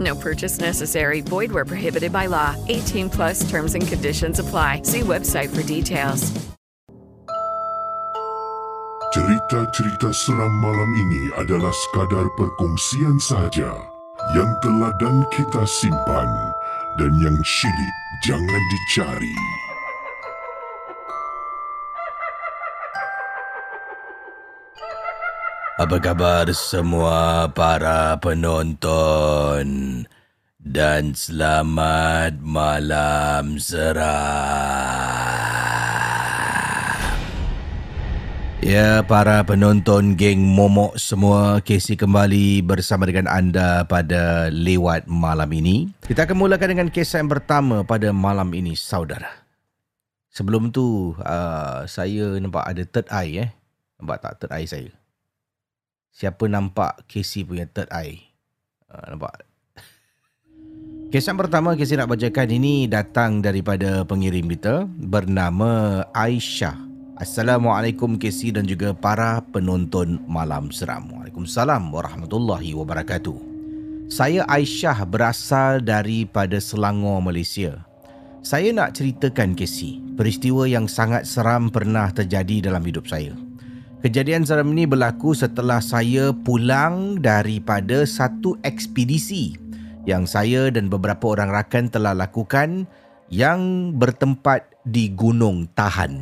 No purchase necessary. Void where prohibited by law. 18 plus terms and conditions apply. See website for details. Cerita-cerita seram malam ini adalah sekadar perkongsian sahaja yang teladan kita simpan dan yang syilid jangan dicari. Apa khabar semua para penonton? Dan selamat malam seram. Ya, para penonton geng momok semua, Casey kembali bersama dengan anda pada lewat malam ini. Kita akan mulakan dengan kisah yang pertama pada malam ini, saudara. Sebelum tu, uh, saya nampak ada third eye eh. Nampak tak third eye saya? Siapa nampak Casey punya third eye. Uh, nampak? Kisah pertama Casey nak bacakan ini datang daripada pengirim kita bernama Aisyah. Assalamualaikum Casey dan juga para penonton malam seram. Waalaikumsalam warahmatullahi wabarakatuh. Saya Aisyah berasal daripada Selangor, Malaysia. Saya nak ceritakan Casey, peristiwa yang sangat seram pernah terjadi dalam hidup saya. Kejadian seram ini berlaku setelah saya pulang daripada satu ekspedisi yang saya dan beberapa orang rakan telah lakukan yang bertempat di Gunung Tahan.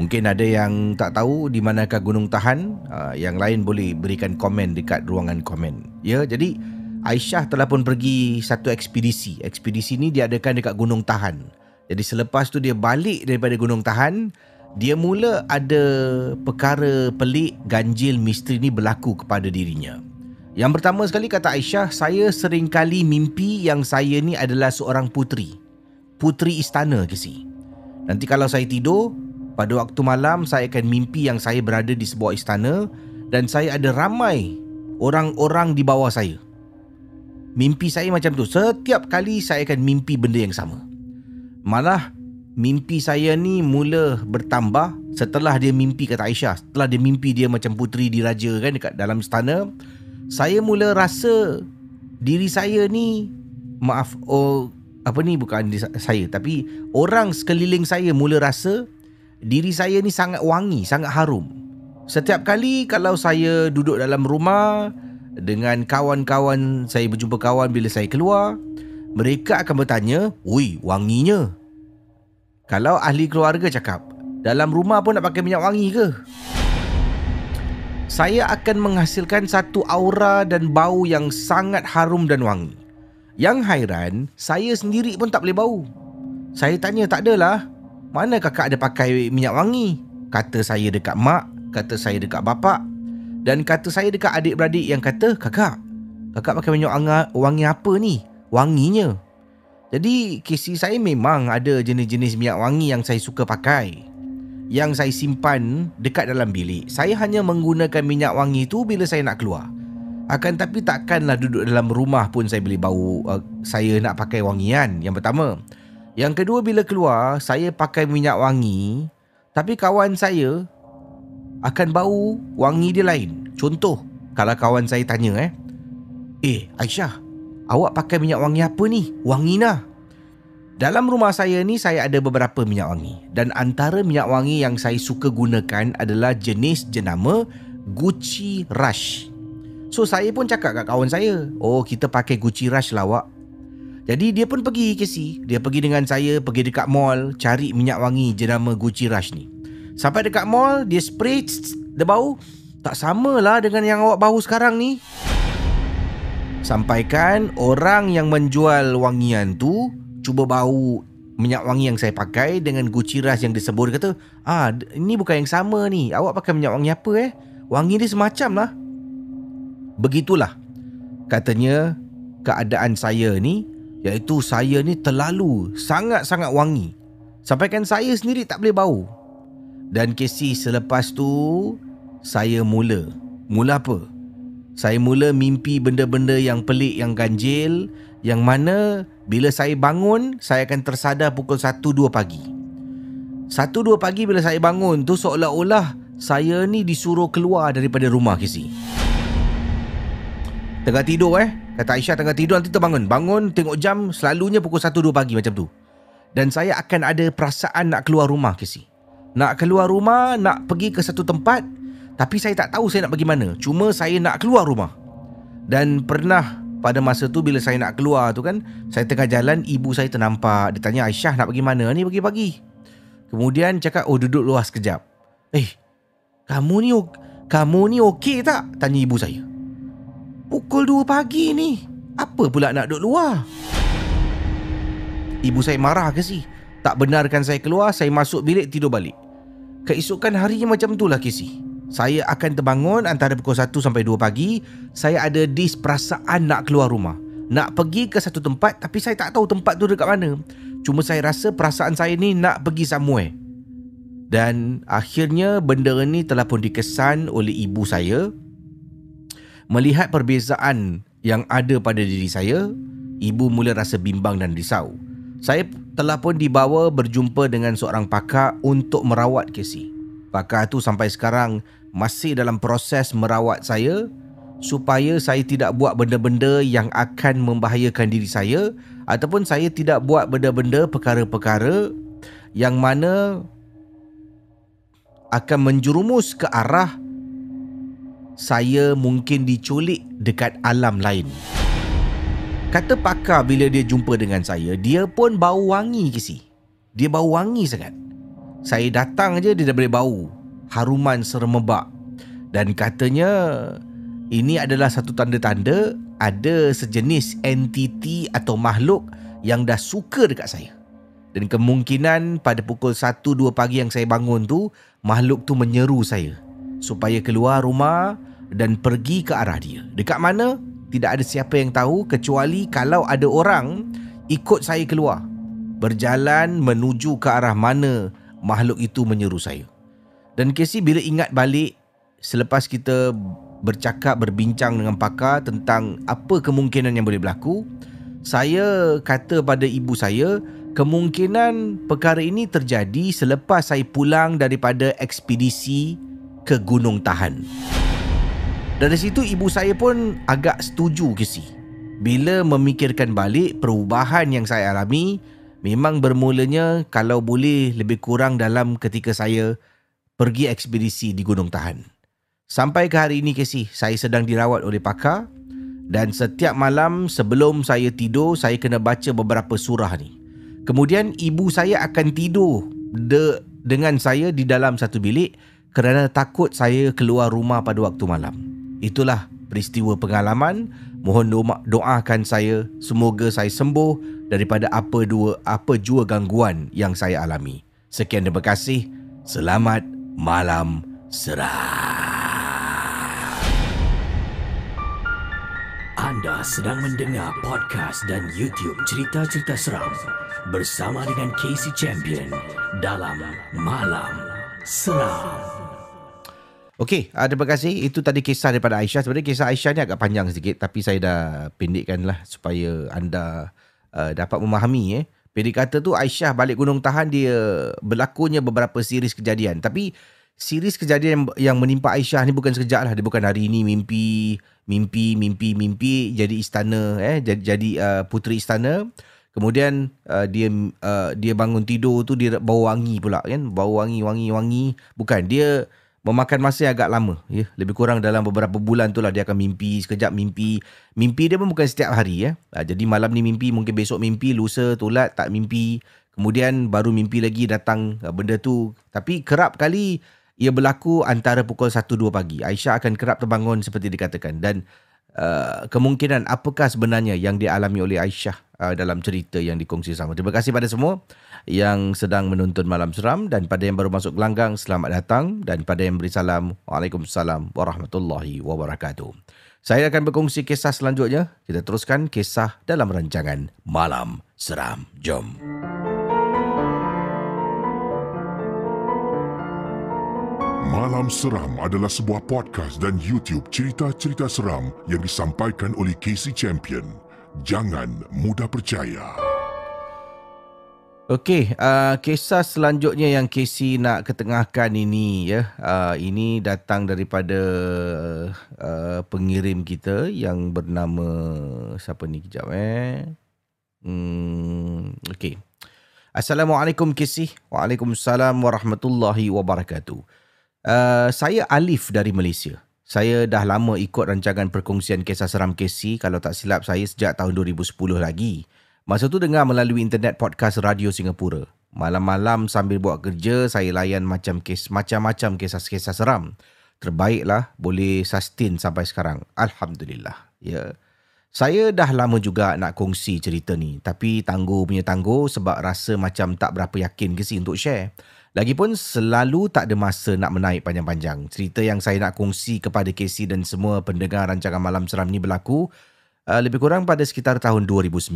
Mungkin ada yang tak tahu di manakah Gunung Tahan, ah, yang lain boleh berikan komen dekat ruangan komen. Ya, jadi Aisyah telah pun pergi satu ekspedisi. Ekspedisi ini diadakan dekat Gunung Tahan. Jadi selepas tu dia balik daripada Gunung Tahan, dia mula ada perkara pelik ganjil misteri ni berlaku kepada dirinya. Yang pertama sekali kata Aisyah, saya sering kali mimpi yang saya ni adalah seorang puteri. Puteri istana ke si. Nanti kalau saya tidur, pada waktu malam saya akan mimpi yang saya berada di sebuah istana dan saya ada ramai orang-orang di bawah saya. Mimpi saya macam tu. Setiap kali saya akan mimpi benda yang sama. Malah mimpi saya ni mula bertambah setelah dia mimpi kata Aisyah. Setelah dia mimpi dia macam puteri diraja kan dekat dalam istana. Saya mula rasa diri saya ni maaf oh apa ni bukan saya tapi orang sekeliling saya mula rasa diri saya ni sangat wangi, sangat harum. Setiap kali kalau saya duduk dalam rumah dengan kawan-kawan saya berjumpa kawan bila saya keluar, mereka akan bertanya, "Ui, wanginya." Kalau ahli keluarga cakap, "Dalam rumah pun nak pakai minyak wangi ke?" Saya akan menghasilkan satu aura dan bau yang sangat harum dan wangi. Yang hairan, saya sendiri pun tak boleh bau. Saya tanya, "Tak adalah. Mana kakak ada pakai minyak wangi?" Kata saya dekat mak, kata saya dekat bapak dan kata saya dekat adik-beradik yang kata, "Kakak, kakak pakai minyak wangi apa ni?" Wanginya. Jadi, kisi saya memang ada jenis-jenis minyak wangi yang saya suka pakai. Yang saya simpan dekat dalam bilik. Saya hanya menggunakan minyak wangi itu bila saya nak keluar. Akan tapi takkanlah duduk dalam rumah pun saya boleh bau uh, saya nak pakai wangian. Yang pertama. Yang kedua bila keluar, saya pakai minyak wangi, tapi kawan saya akan bau wangi dia lain. Contoh, kalau kawan saya tanya eh, "Eh, Aisyah, awak pakai minyak wangi apa ni? Wangi nah." Dalam rumah saya ni saya ada beberapa minyak wangi dan antara minyak wangi yang saya suka gunakan adalah jenis jenama Gucci Rush. So saya pun cakap kat kawan saya, "Oh, kita pakai Gucci Rush lah awak." Jadi dia pun pergi Casey. Dia pergi dengan saya pergi dekat mall cari minyak wangi jenama Gucci Rush ni. Sampai dekat mall dia spray dia bau tak samalah dengan yang awak bau sekarang ni. Sampaikan orang yang menjual wangian tu cuba bau minyak wangi yang saya pakai dengan Gucci Rush yang disebut dia kata, "Ah, ini bukan yang sama ni. Awak pakai minyak wangi apa eh? Wangi dia semacam lah." Begitulah katanya keadaan saya ni iaitu saya ni terlalu sangat-sangat wangi. Sampaikan saya sendiri tak boleh bau. Dan Casey selepas tu saya mula. Mula apa? Saya mula mimpi benda-benda yang pelik yang ganjil yang mana bila saya bangun saya akan tersadar pukul 1-2 pagi. 1-2 pagi bila saya bangun tu seolah-olah saya ni disuruh keluar daripada rumah Casey. Tengah tidur eh Kata Aisyah tengah tidur nanti terbangun Bangun tengok jam Selalunya pukul 1-2 pagi macam tu Dan saya akan ada perasaan nak keluar rumah Casey Nak keluar rumah Nak pergi ke satu tempat Tapi saya tak tahu saya nak pergi mana. Cuma saya nak keluar rumah. Dan pernah pada masa tu bila saya nak keluar tu kan Saya tengah jalan ibu saya ternampak. Dia tanya Aisyah nak pergi mana? Ni pagi-pagi. Kemudian cakap oh duduk luar sekejap. Eh kamu ni kamu ni okey tak? Tanya ibu saya. Pukul 2 pagi ni. Apa pula nak duduk luar? Ibu saya marah ke si? Tak benarkan saya keluar Saya masuk bilik tidur balik. Keesokan harinya macam tu lah Casey Saya akan terbangun antara pukul 1 sampai 2 pagi. Saya ada dis perasaan nak keluar rumah. Nak pergi ke satu tempat Tapi saya tak tahu tempat tu dekat mana. Cuma saya rasa perasaan saya ni nak pergi somewhere. Dan akhirnya benda ni telah pun dikesan oleh ibu saya. Melihat perbezaan yang ada pada diri saya, ibu mula rasa bimbang dan risau. Saya telah pun dibawa berjumpa dengan seorang pakar untuk merawat Casey. Pakar tu sampai sekarang masih dalam proses merawat saya supaya saya tidak buat benda-benda yang akan membahayakan diri saya ataupun saya tidak buat benda-benda perkara-perkara yang mana akan menjerumus ke arah saya mungkin diculik dekat alam lain. Kata pakar bila dia jumpa dengan saya, dia pun bau wangi ke si. Dia bau wangi sangat. Saya datang je dia dah boleh bau. Haruman seremebak. Dan katanya ini adalah satu tanda-tanda ada sejenis entiti atau makhluk yang dah suka dekat saya. Dan kemungkinan pada pukul 1-2 pagi yang saya bangun tu, makhluk tu menyeru saya supaya keluar rumah dan pergi ke arah dia. Dekat mana? Tidak ada siapa yang tahu kecuali kalau ada orang ikut saya keluar. Berjalan menuju ke arah mana makhluk itu menyeru saya. Dan Casey bila ingat balik selepas kita bercakap berbincang dengan pakar tentang apa kemungkinan yang boleh berlaku, saya kata pada ibu saya kemungkinan perkara ini terjadi selepas saya pulang daripada ekspedisi ke Gunung Tahan. Dari situ ibu saya pun agak setuju si. Bila memikirkan balik perubahan yang saya alami, memang bermulanya kalau boleh lebih kurang dalam ketika saya pergi ekspedisi di Gunung Tahan. Sampai ke hari ini Casey, saya sedang dirawat oleh pakar dan setiap malam sebelum saya tidur, saya kena baca beberapa surah ni. Kemudian ibu saya akan tidur de- dengan saya di dalam satu bilik kerana takut saya keluar rumah pada waktu malam. Itulah peristiwa pengalaman. Mohon doa, doakan saya semoga saya sembuh daripada apa dua apa jua gangguan yang saya alami. Sekian terima kasih. Selamat malam seram. Anda sedang mendengar podcast dan YouTube cerita-cerita seram bersama dengan Casey Champion dalam Malam Seram. Okey, uh, terima kasih. Itu tadi kisah daripada Aisyah. Sebenarnya kisah Aisyah ni agak panjang sedikit tapi saya dah pendekkan lah supaya anda uh, dapat memahami eh Pendek kata tu Aisyah balik Gunung Tahan dia berlakunya beberapa series kejadian. Tapi series kejadian yang, yang menimpa Aisyah ni bukan sekejap lah. Dia bukan hari ni mimpi, mimpi, mimpi, mimpi jadi istana, eh, jadi, jadi uh, puteri istana. Kemudian uh, dia uh, dia bangun tidur tu dia bau wangi pula kan. Bau wangi, wangi, wangi. Bukan, dia memakan masa yang agak lama ya. Lebih kurang dalam beberapa bulan tu lah dia akan mimpi sekejap mimpi. Mimpi dia pun bukan setiap hari ya. Ha, jadi malam ni mimpi mungkin besok mimpi lusa tulat tak mimpi. Kemudian baru mimpi lagi datang ha, benda tu. Tapi kerap kali ia berlaku antara pukul 1 2 pagi. Aisyah akan kerap terbangun seperti dikatakan. Dan uh, kemungkinan apakah sebenarnya yang dialami oleh Aisyah uh, dalam cerita yang dikongsi sama terima kasih pada semua yang sedang menonton Malam Seram dan pada yang baru masuk gelanggang selamat datang dan pada yang beri salam Waalaikumsalam warahmatullahi wabarakatuh. Saya akan berkongsi kisah selanjutnya. Kita teruskan kisah dalam rancangan Malam Seram. Jom. Malam Seram adalah sebuah podcast dan YouTube cerita-cerita seram yang disampaikan oleh Casey Champion. Jangan mudah percaya. Okey, uh, kisah selanjutnya yang Casey nak ketengahkan ini ya. Uh, ini datang daripada uh, pengirim kita yang bernama siapa ni kejap eh. Hmm, okey. Assalamualaikum Casey. Waalaikumsalam warahmatullahi wabarakatuh. Uh, saya Alif dari Malaysia. Saya dah lama ikut rancangan perkongsian kisah seram Casey kalau tak silap saya sejak tahun 2010 lagi. Masa tu dengar melalui internet podcast Radio Singapura. Malam-malam sambil buat kerja, saya layan macam kes macam-macam kisah-kisah seram. Terbaiklah boleh sustain sampai sekarang. Alhamdulillah. Ya. Saya dah lama juga nak kongsi cerita ni. Tapi tangguh punya tangguh sebab rasa macam tak berapa yakin ke si untuk share. Lagipun selalu tak ada masa nak menaik panjang-panjang. Cerita yang saya nak kongsi kepada Casey dan semua pendengar rancangan Malam Seram ni berlaku uh, lebih kurang pada sekitar tahun 2009.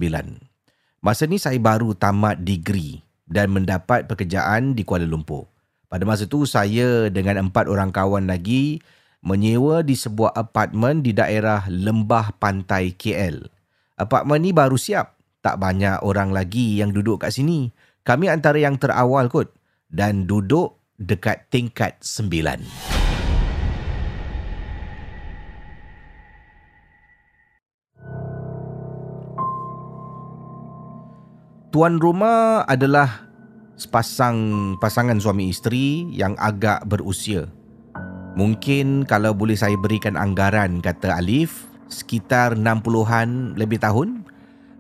Masa ni saya baru tamat degree dan mendapat pekerjaan di Kuala Lumpur. Pada masa tu saya dengan empat orang kawan lagi menyewa di sebuah apartmen di daerah Lembah Pantai KL. Apartmen ni baru siap. Tak banyak orang lagi yang duduk kat sini. Kami antara yang terawal kot dan duduk dekat tingkat sembilan. tuan rumah adalah sepasang pasangan suami isteri yang agak berusia. Mungkin kalau boleh saya berikan anggaran kata Alif sekitar 60-an lebih tahun.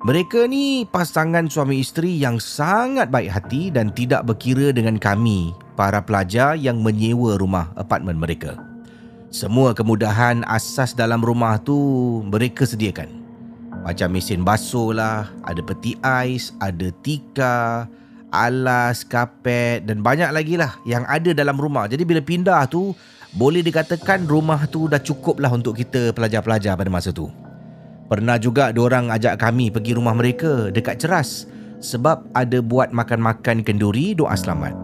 Mereka ni pasangan suami isteri yang sangat baik hati dan tidak berkira dengan kami para pelajar yang menyewa rumah apartmen mereka. Semua kemudahan asas dalam rumah tu mereka sediakan. Macam mesin basuh lah, ada peti ais, ada tika, alas, kapet dan banyak lagi lah yang ada dalam rumah. Jadi bila pindah tu, boleh dikatakan rumah tu dah cukup lah untuk kita pelajar-pelajar pada masa tu. Pernah juga orang ajak kami pergi rumah mereka dekat ceras sebab ada buat makan-makan kenduri doa selamat.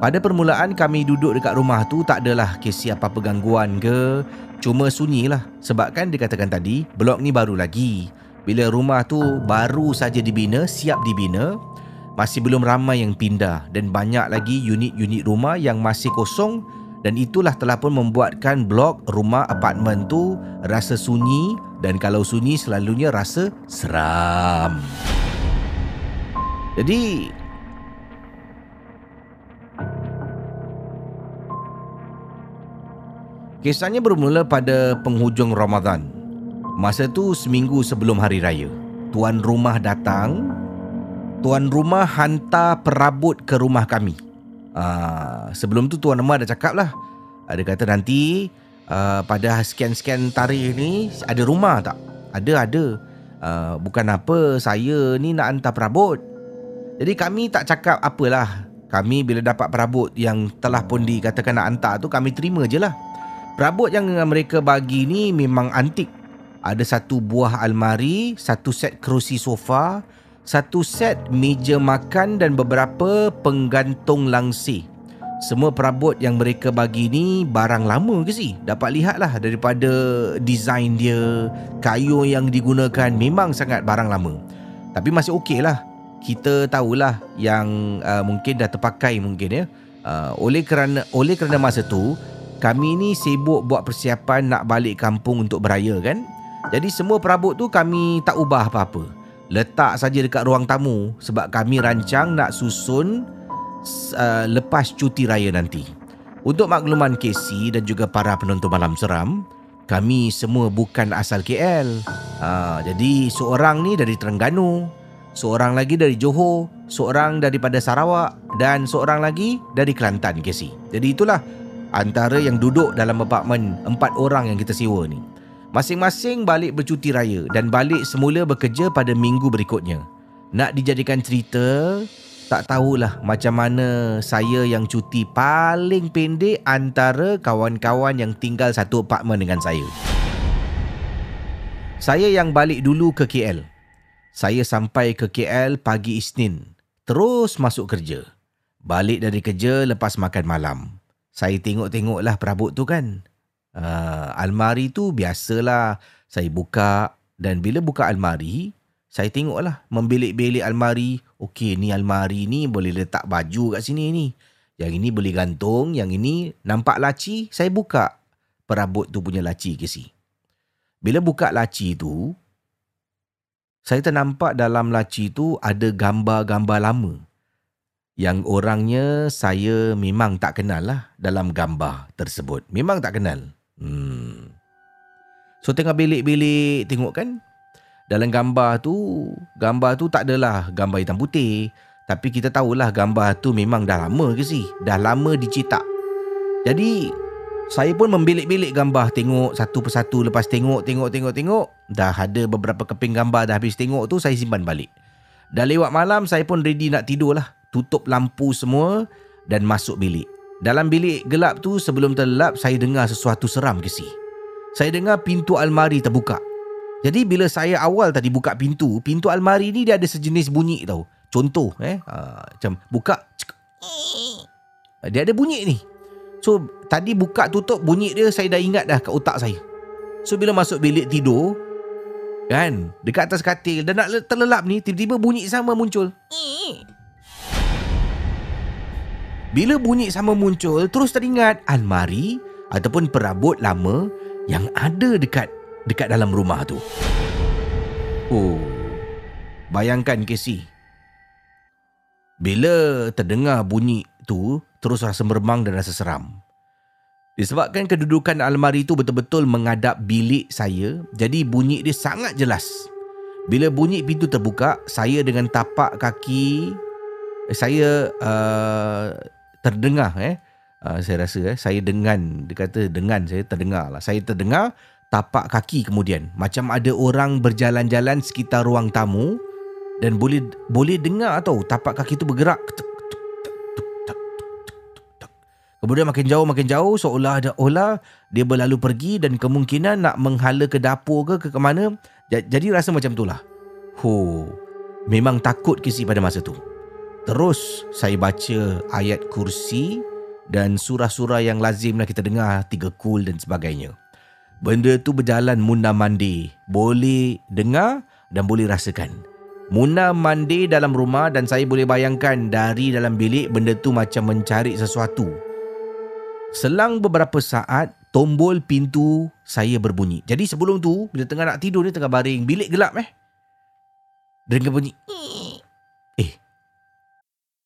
Pada permulaan kami duduk dekat rumah tu tak adalah kesi apa-apa gangguan ke. Cuma sunyi lah. Sebab kan dikatakan tadi, blok ni baru lagi. Bila rumah tu baru saja dibina, siap dibina, masih belum ramai yang pindah dan banyak lagi unit-unit rumah yang masih kosong dan itulah telah pun membuatkan blok rumah apartmen tu rasa sunyi dan kalau sunyi selalunya rasa seram. Jadi Kisahnya bermula pada penghujung Ramadan. Masa tu seminggu sebelum hari raya Tuan rumah datang. Tuan rumah hantar perabot ke rumah kami. Uh, Sebelum tu tuan rumah dah cakap lah. Dia kata nanti uh, Pada sekian-sekian tarikh ni Ada rumah tak? Ada, ada. Uh, Bukan apa Saya ni nak hantar perabot. Jadi kami tak cakap apalah. Kami bila dapat perabot Yang telah pun dikatakan nak hantar tu Kami terima je lah. Perabot yang mereka bagi ni Memang antik. Ada satu buah almari, satu set kerusi sofa, satu set meja makan dan beberapa penggantung langsir. Semua perabot yang mereka bagi ni barang lama ke sih? Dapat lihatlah daripada design dia, kayu yang digunakan memang sangat barang lama. Tapi masih okey lah. kita tahulah yang uh, mungkin dah terpakai mungkin ya. Uh, oleh kerana oleh kerana masa tu kami ni sibuk buat persiapan nak balik kampung untuk beraya kan. Jadi semua perabot tu kami tak ubah apa-apa. Letak saja dekat ruang tamu sebab kami rancang nak susun uh, lepas cuti raya nanti. Untuk makluman Casey dan juga para penonton malam seram, kami semua bukan asal KL. Ha, jadi seorang ni dari Terengganu, seorang lagi dari Johor, seorang daripada Sarawak dan seorang lagi dari Kelantan Casey. Jadi itulah antara yang duduk dalam apartmen empat orang yang kita sewa ni. Masing-masing balik bercuti raya dan balik semula bekerja pada minggu berikutnya. Nak dijadikan cerita, tak tahulah macam mana saya yang cuti paling pendek antara kawan-kawan yang tinggal satu apartmen dengan saya. Saya yang balik dulu ke KL. Saya sampai ke KL pagi Isnin. Terus masuk kerja. Balik dari kerja lepas makan malam. Saya tengok-tengoklah perabot tu kan. Uh, almari tu biasalah saya buka dan bila buka almari, saya tengoklah membelik-belik almari. Okey, ni almari ni boleh letak baju kat sini ni. Yang ini boleh gantung, yang ini nampak laci, saya buka perabot tu punya laci ke si. Bila buka laci tu, saya ternampak dalam laci tu ada gambar-gambar lama. Yang orangnya saya memang tak kenal lah dalam gambar tersebut. Memang tak kenal. Hmm. So tengah belik-belik tengok kan, dalam gambar tu gambar tu tak adalah gambar hitam putih. Tapi kita tahulah gambar tu memang dah lama ke sih dah lama dicetak. Jadi saya pun membelik-belik gambar. Tengok satu persatu lepas tengok tengok tengok tengok. Dah ada beberapa keping gambar dah habis tengok tu saya simpan balik. Dah lewat malam saya pun ready nak tidur lah tutup lampu semua dan masuk bilik. Dalam bilik gelap tu sebelum terlelap saya dengar sesuatu seram ke sih saya dengar pintu almari terbuka jadi bila saya awal tadi buka pintu, pintu almari ni dia ada sejenis bunyi tau. Contoh eh, uh, macam buka dia ada bunyi ni. So tadi buka tutup bunyi dia saya dah ingat dah kat otak saya. So bila masuk bilik tidur kan, dekat atas katil dan nak terlelap ni tiba-tiba bunyi sama muncul. Bila bunyi sama muncul, terus teringat almari ataupun perabot lama yang ada dekat dekat dalam rumah tu. Oh, bayangkan Casey. Bila terdengar bunyi tu, terus rasa meremang dan rasa seram. Disebabkan kedudukan almari tu betul-betul menghadap bilik saya, jadi bunyi dia sangat jelas. Bila bunyi pintu terbuka, saya dengan tapak kaki eh, saya uh, terdengar eh uh, saya rasa eh saya dengan dia kata dengan saya terdengar lah. Saya terdengar tapak kaki kemudian. Macam ada orang berjalan-jalan sekitar ruang tamu dan boleh boleh dengar tau tapak kaki tu bergerak. Kemudian makin jauh makin jauh seolah ada olah dia berlalu pergi dan kemungkinan nak menghala ke dapur ke ke, ke mana jadi rasa macam itulah ho memang takut kisi pada masa tu. Terus saya baca ayat kursi dan surah-surah yang lazimlah kita dengar tiga kul dan sebagainya benda tu berjalan muna mandi. Boleh dengar dan boleh rasakan. Muna mandi dalam rumah dan saya boleh bayangkan dari dalam bilik benda tu macam mencari sesuatu. Selang beberapa saat, tombol pintu saya berbunyi. Jadi sebelum tu, bila tengah nak tidur ni tengah baring, bilik gelap eh. Dengar bunyi.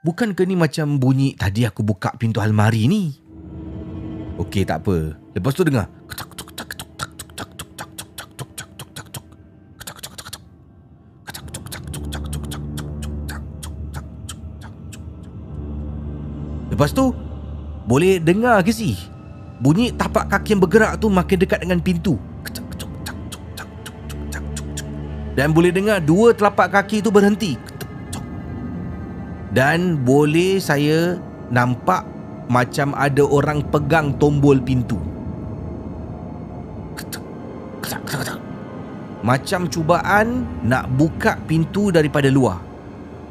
Bukan ke ni macam bunyi tadi aku buka pintu almari ni? Okey, tak apa. Lepas tu dengar. Lepas tu, boleh dengar ke si? Bunyi tapak kaki yang bergerak tu makin dekat dengan pintu. Dan boleh dengar dua telapak kaki tu berhenti. Dan boleh saya nampak macam ada orang pegang tombol pintu. Macam cubaan nak buka pintu daripada luar.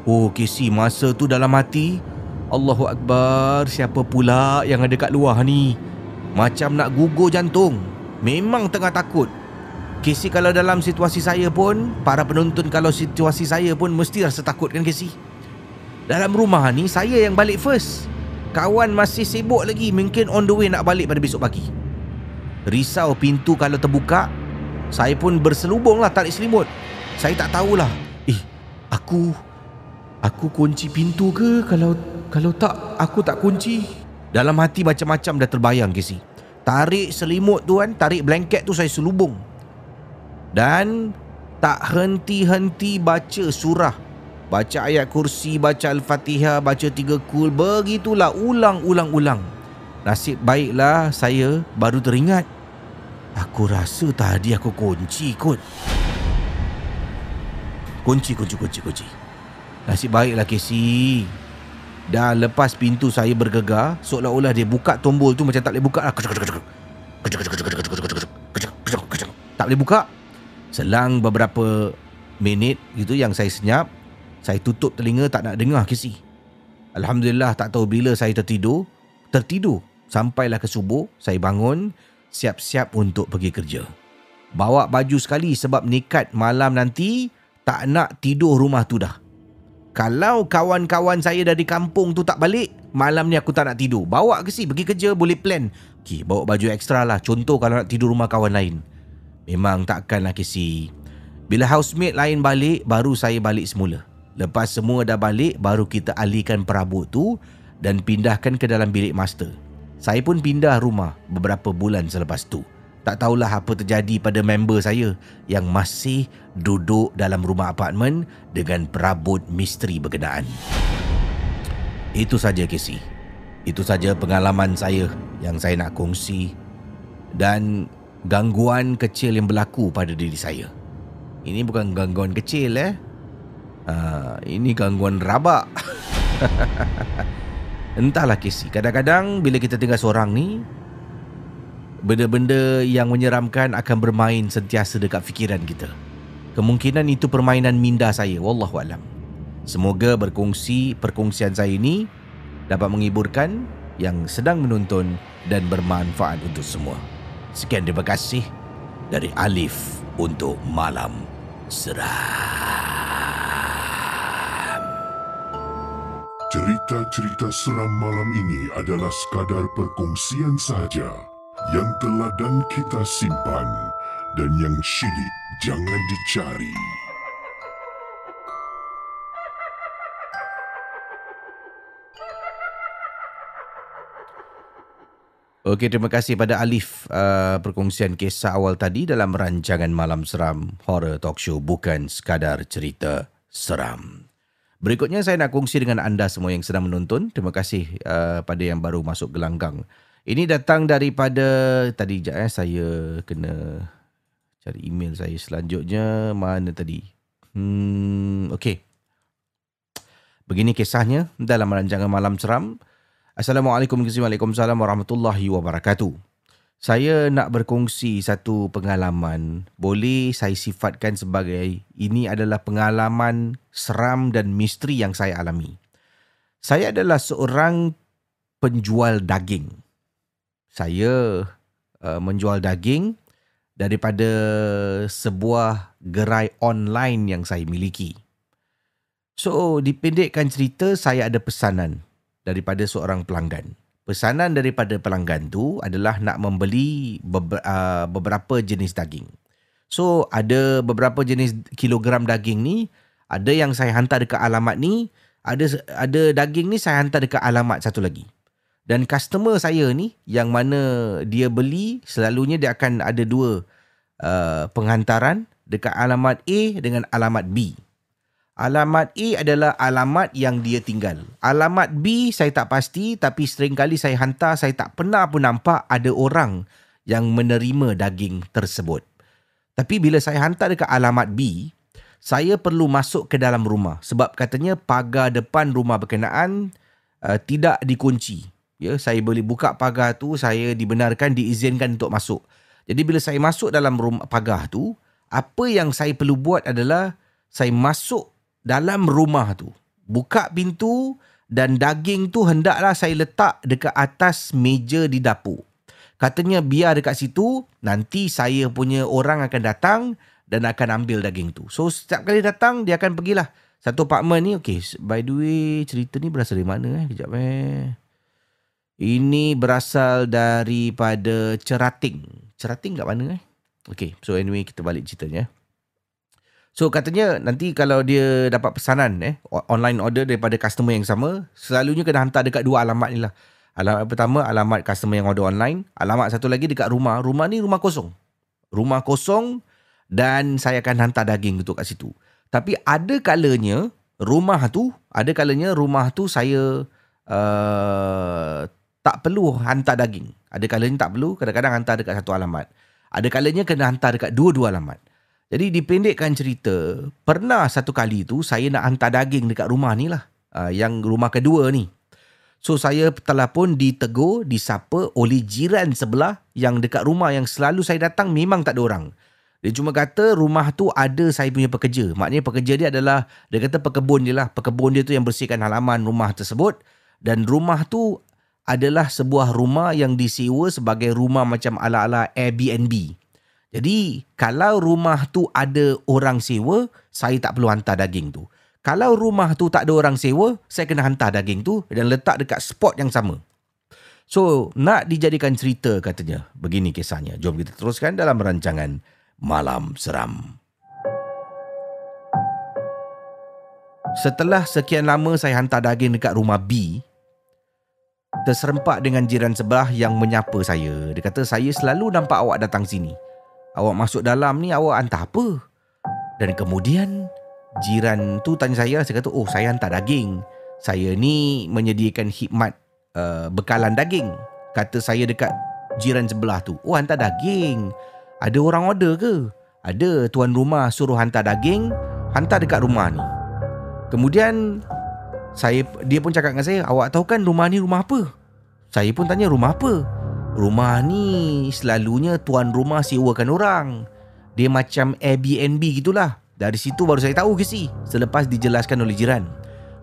Oh Casey masa tu dalam hati Allahu Akbar siapa pula yang ada kat luar ni? Macam nak gugur jantung. Memang tengah takut. Casey kalau dalam situasi saya pun Para penonton kalau situasi saya pun Mesti rasa takut kan Casey Dalam rumah ni saya yang balik first. Kawan masih sibuk lagi. Mungkin on the way nak balik pada besok pagi. Risau pintu kalau terbuka Saya pun berselubung lah tarik selimut. Saya tak tahulah. Eh aku Aku kunci pintu ke? Kalau kalau tak Aku tak kunci. Dalam hati macam-macam dah terbayang Casey. Tarik selimut tu kan Tarik blanket tu saya selubung. Dan Tak henti-henti baca surah Baca ayat kursi Baca Al-Fatihah Baca tiga kul Begitulah ulang-ulang-ulang. Nasib baiklah saya baru teringat. Aku rasa tadi aku kunci kot. Kunci, kunci, kunci, kunci. Nasib baiklah Casey. Dan lepas pintu saya bergegar Seolah-olah dia buka tombol tu Macam tak boleh buka lah. Tak boleh buka. Selang beberapa minit gitu yang saya senyap Saya tutup telinga tak nak dengar Casey Alhamdulillah tak tahu bila saya tertidur Tertidur Sampailah ke subuh Saya bangun Siap-siap untuk pergi kerja Bawa baju sekali sebab nekat malam nanti Tak nak tidur rumah tu dah kalau kawan-kawan saya dari kampung tu tak balik, malam ni aku tak nak tidur. Bawa ke si pergi kerja boleh plan. Okey, bawa baju ekstra lah. Contoh kalau nak tidur rumah kawan lain. Memang takkanlah si. Bila housemate lain balik, baru saya balik semula. Lepas semua dah balik, baru kita alihkan perabot tu dan pindahkan ke dalam bilik master. Saya pun pindah rumah beberapa bulan selepas tu. Tak tahulah apa terjadi pada member saya yang masih duduk dalam rumah apartmen dengan perabot misteri berkenaan. Itu saja Casey. Itu saja pengalaman saya yang saya nak kongsi dan gangguan kecil yang berlaku pada diri saya. Ini bukan gangguan kecil eh. Ha, ini gangguan rabak. Entahlah Casey. Kadang-kadang bila kita tinggal seorang ni benda-benda yang menyeramkan akan bermain sentiasa dekat fikiran kita. Kemungkinan itu permainan minda saya, wallahu alam. Semoga berkongsi perkongsian saya ini dapat menghiburkan yang sedang menonton dan bermanfaat untuk semua. Sekian terima kasih dari Alif untuk malam seram. Cerita-cerita seram malam ini adalah sekadar perkongsian sahaja yang telah dan kita simpan dan yang syilid jangan dicari. Okey, terima kasih pada Alif uh, perkongsian kisah awal tadi dalam rancangan Malam Seram Horror Talk Show bukan sekadar cerita seram. Berikutnya saya nak kongsi dengan anda semua yang sedang menonton. Terima kasih uh, pada yang baru masuk gelanggang. Ini datang daripada tadi jap eh saya kena cari email saya selanjutnya mana tadi. Hmm okey. Begini kisahnya dalam rancangan Malam Seram. Assalamualaikum warahmatullahi wabarakatuh. Saya nak berkongsi satu pengalaman. Boleh saya sifatkan sebagai ini adalah pengalaman seram dan misteri yang saya alami. Saya adalah seorang penjual daging. Saya uh, menjual daging daripada sebuah gerai online yang saya miliki. So, dipendekkan cerita, saya ada pesanan daripada seorang pelanggan. Pesanan daripada pelanggan tu adalah nak membeli uh, beberapa jenis daging. So, ada beberapa jenis kilogram daging ni, ada yang saya hantar dekat alamat ni, ada ada daging ni saya hantar dekat alamat satu lagi. Dan customer saya ni yang mana dia beli selalunya dia akan ada dua uh, penghantaran dekat alamat A dengan alamat B. Alamat A adalah alamat yang dia tinggal. Alamat B saya tak pasti tapi sering kali saya hantar saya tak pernah pun nampak ada orang yang menerima daging tersebut. Tapi bila saya hantar dekat alamat B, saya perlu masuk ke dalam rumah sebab katanya pagar depan rumah berkenaan uh, tidak dikunci ya saya boleh buka pagar tu saya dibenarkan diizinkan untuk masuk jadi bila saya masuk dalam rumah pagar tu apa yang saya perlu buat adalah saya masuk dalam rumah tu buka pintu dan daging tu hendaklah saya letak dekat atas meja di dapur katanya biar dekat situ nanti saya punya orang akan datang dan akan ambil daging tu so setiap kali datang dia akan pergilah satu apartment ni okay by the way cerita ni berasal dari mana eh kejap eh ini berasal daripada Cerating. Cerating kat mana eh? Okay, so anyway kita balik ceritanya. So katanya nanti kalau dia dapat pesanan eh online order daripada customer yang sama, selalunya kena hantar dekat dua alamat ni lah. Alamat pertama alamat customer yang order online, alamat satu lagi dekat rumah. Rumah ni rumah kosong. Rumah kosong dan saya akan hantar daging untuk kat situ. Tapi ada kalanya rumah tu, ada kalanya rumah tu saya uh, tak perlu hantar daging. Ada kalanya tak perlu, kadang-kadang hantar dekat satu alamat. Ada kalanya kena hantar dekat dua-dua alamat. Jadi dipendekkan cerita, pernah satu kali tu saya nak hantar daging dekat rumah ni lah. Uh, yang rumah kedua ni. So saya telah pun ditegur, disapa oleh jiran sebelah yang dekat rumah yang selalu saya datang memang tak ada orang. Dia cuma kata rumah tu ada saya punya pekerja. Maknanya pekerja dia adalah, dia kata pekebun dia lah. Pekebun dia tu yang bersihkan halaman rumah tersebut. Dan rumah tu adalah sebuah rumah yang disewa sebagai rumah macam ala-ala Airbnb. Jadi, kalau rumah tu ada orang sewa, saya tak perlu hantar daging tu. Kalau rumah tu tak ada orang sewa, saya kena hantar daging tu dan letak dekat spot yang sama. So, nak dijadikan cerita katanya. Begini kisahnya. Jom kita teruskan dalam rancangan Malam Seram. Setelah sekian lama saya hantar daging dekat rumah B, terserempak dengan jiran sebelah yang menyapa saya. Dia kata, saya selalu nampak awak datang sini. Awak masuk dalam ni, awak hantar apa? Dan kemudian, jiran tu tanya saya, saya kata, oh saya hantar daging. Saya ni menyediakan khidmat uh, bekalan daging. Kata saya dekat jiran sebelah tu, oh hantar daging. Ada orang order ke? Ada tuan rumah suruh hantar daging, hantar dekat rumah ni. Kemudian saya dia pun cakap dengan saya, "Awak tahu kan rumah ni rumah apa?" Saya pun tanya, "Rumah apa?" Rumah ni selalunya tuan rumah sewakan orang. Dia macam Airbnb gitulah. Dari situ baru saya tahu ke si selepas dijelaskan oleh jiran.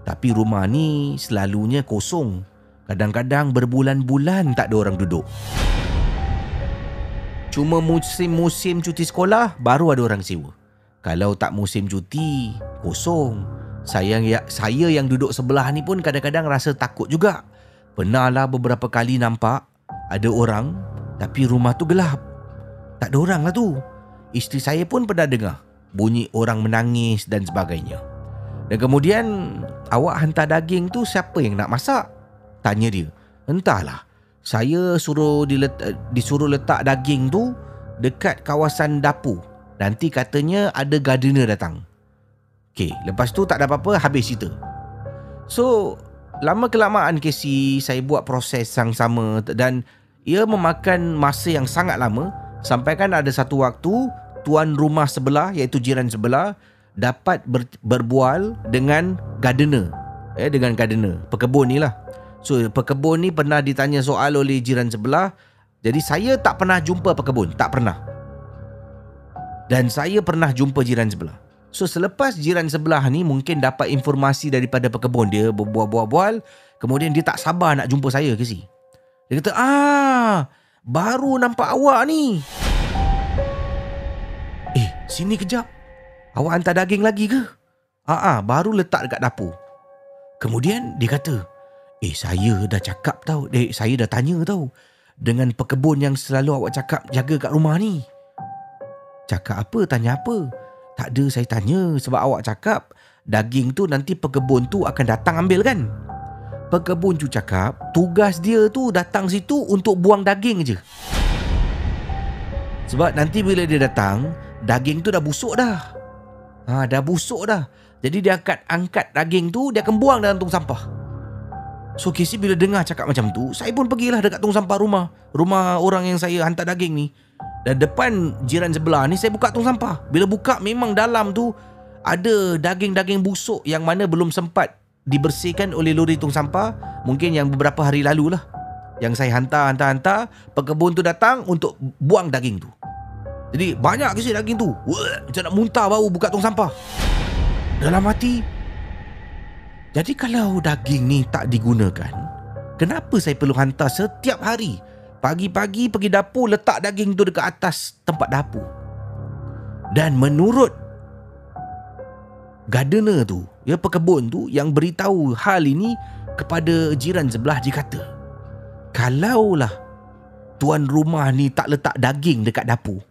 Tapi rumah ni selalunya kosong. Kadang-kadang berbulan-bulan tak ada orang duduk. Cuma musim-musim cuti sekolah baru ada orang sewa. Kalau tak musim cuti, kosong. Saya yang saya yang duduk sebelah ni pun kadang-kadang rasa takut juga. Pernahlah beberapa kali nampak ada orang tapi rumah tu gelap. Tak ada orang lah tu. Isteri saya pun pernah dengar bunyi orang menangis dan sebagainya. Dan kemudian awak hantar daging tu siapa yang nak masak? Tanya dia. Entahlah. Saya suruh dilet- disuruh letak daging tu dekat kawasan dapur. Nanti katanya ada gardener datang. Okay, lepas tu tak ada apa-apa, habis cerita. So, lama kelamaan Casey, saya buat proses yang sama dan ia memakan masa yang sangat lama sampai kan ada satu waktu tuan rumah sebelah iaitu jiran sebelah dapat ber, berbual dengan gardener eh dengan gardener, pekebun ni lah. So pekebun ni pernah ditanya soal oleh jiran sebelah. Jadi saya tak pernah jumpa pekebun, tak pernah. Dan saya pernah jumpa jiran sebelah. So selepas jiran sebelah ni mungkin dapat informasi daripada pekebun dia berbual-bual-bual, kemudian dia tak sabar nak jumpa saya ke si. Dia kata, "Ah, baru nampak awak ni." Eh, sini kejap. Awak hantar daging lagi ke? Ah, ah, baru letak dekat dapur. Kemudian dia kata, "Eh, saya dah cakap tau. Eh, saya dah tanya tau dengan pekebun yang selalu awak cakap jaga kat rumah ni." Cakap apa? Tanya apa? Tak ada saya tanya sebab awak cakap daging tu nanti pekebun tu akan datang ambil kan? Pekebun tu cakap tugas dia tu datang situ untuk buang daging je. Sebab nanti bila dia datang, daging tu dah busuk dah. Ha, dah busuk dah. Jadi dia akan angkat daging tu, dia akan buang dalam tong sampah. So Casey bila dengar cakap macam tu, saya pun pergilah dekat tong sampah rumah. Rumah orang yang saya hantar daging ni. Dan depan jiran sebelah ni saya buka tong sampah. Bila buka memang dalam tu ada daging-daging busuk yang mana belum sempat dibersihkan oleh lori tong sampah. Mungkin yang beberapa hari lalu lah. Yang saya hantar, hantar, hantar. Pekebun tu datang untuk buang daging tu. Jadi banyak ke daging tu. Wah, macam nak muntah bau buka tong sampah. Dalam hati. Jadi kalau daging ni tak digunakan, kenapa saya perlu hantar setiap hari Pagi-pagi pergi dapur letak daging tu dekat atas tempat dapur. Dan menurut gardener tu, ya pekebun tu yang beritahu hal ini kepada jiran sebelah dia kata, kalaulah tuan rumah ni tak letak daging dekat dapur,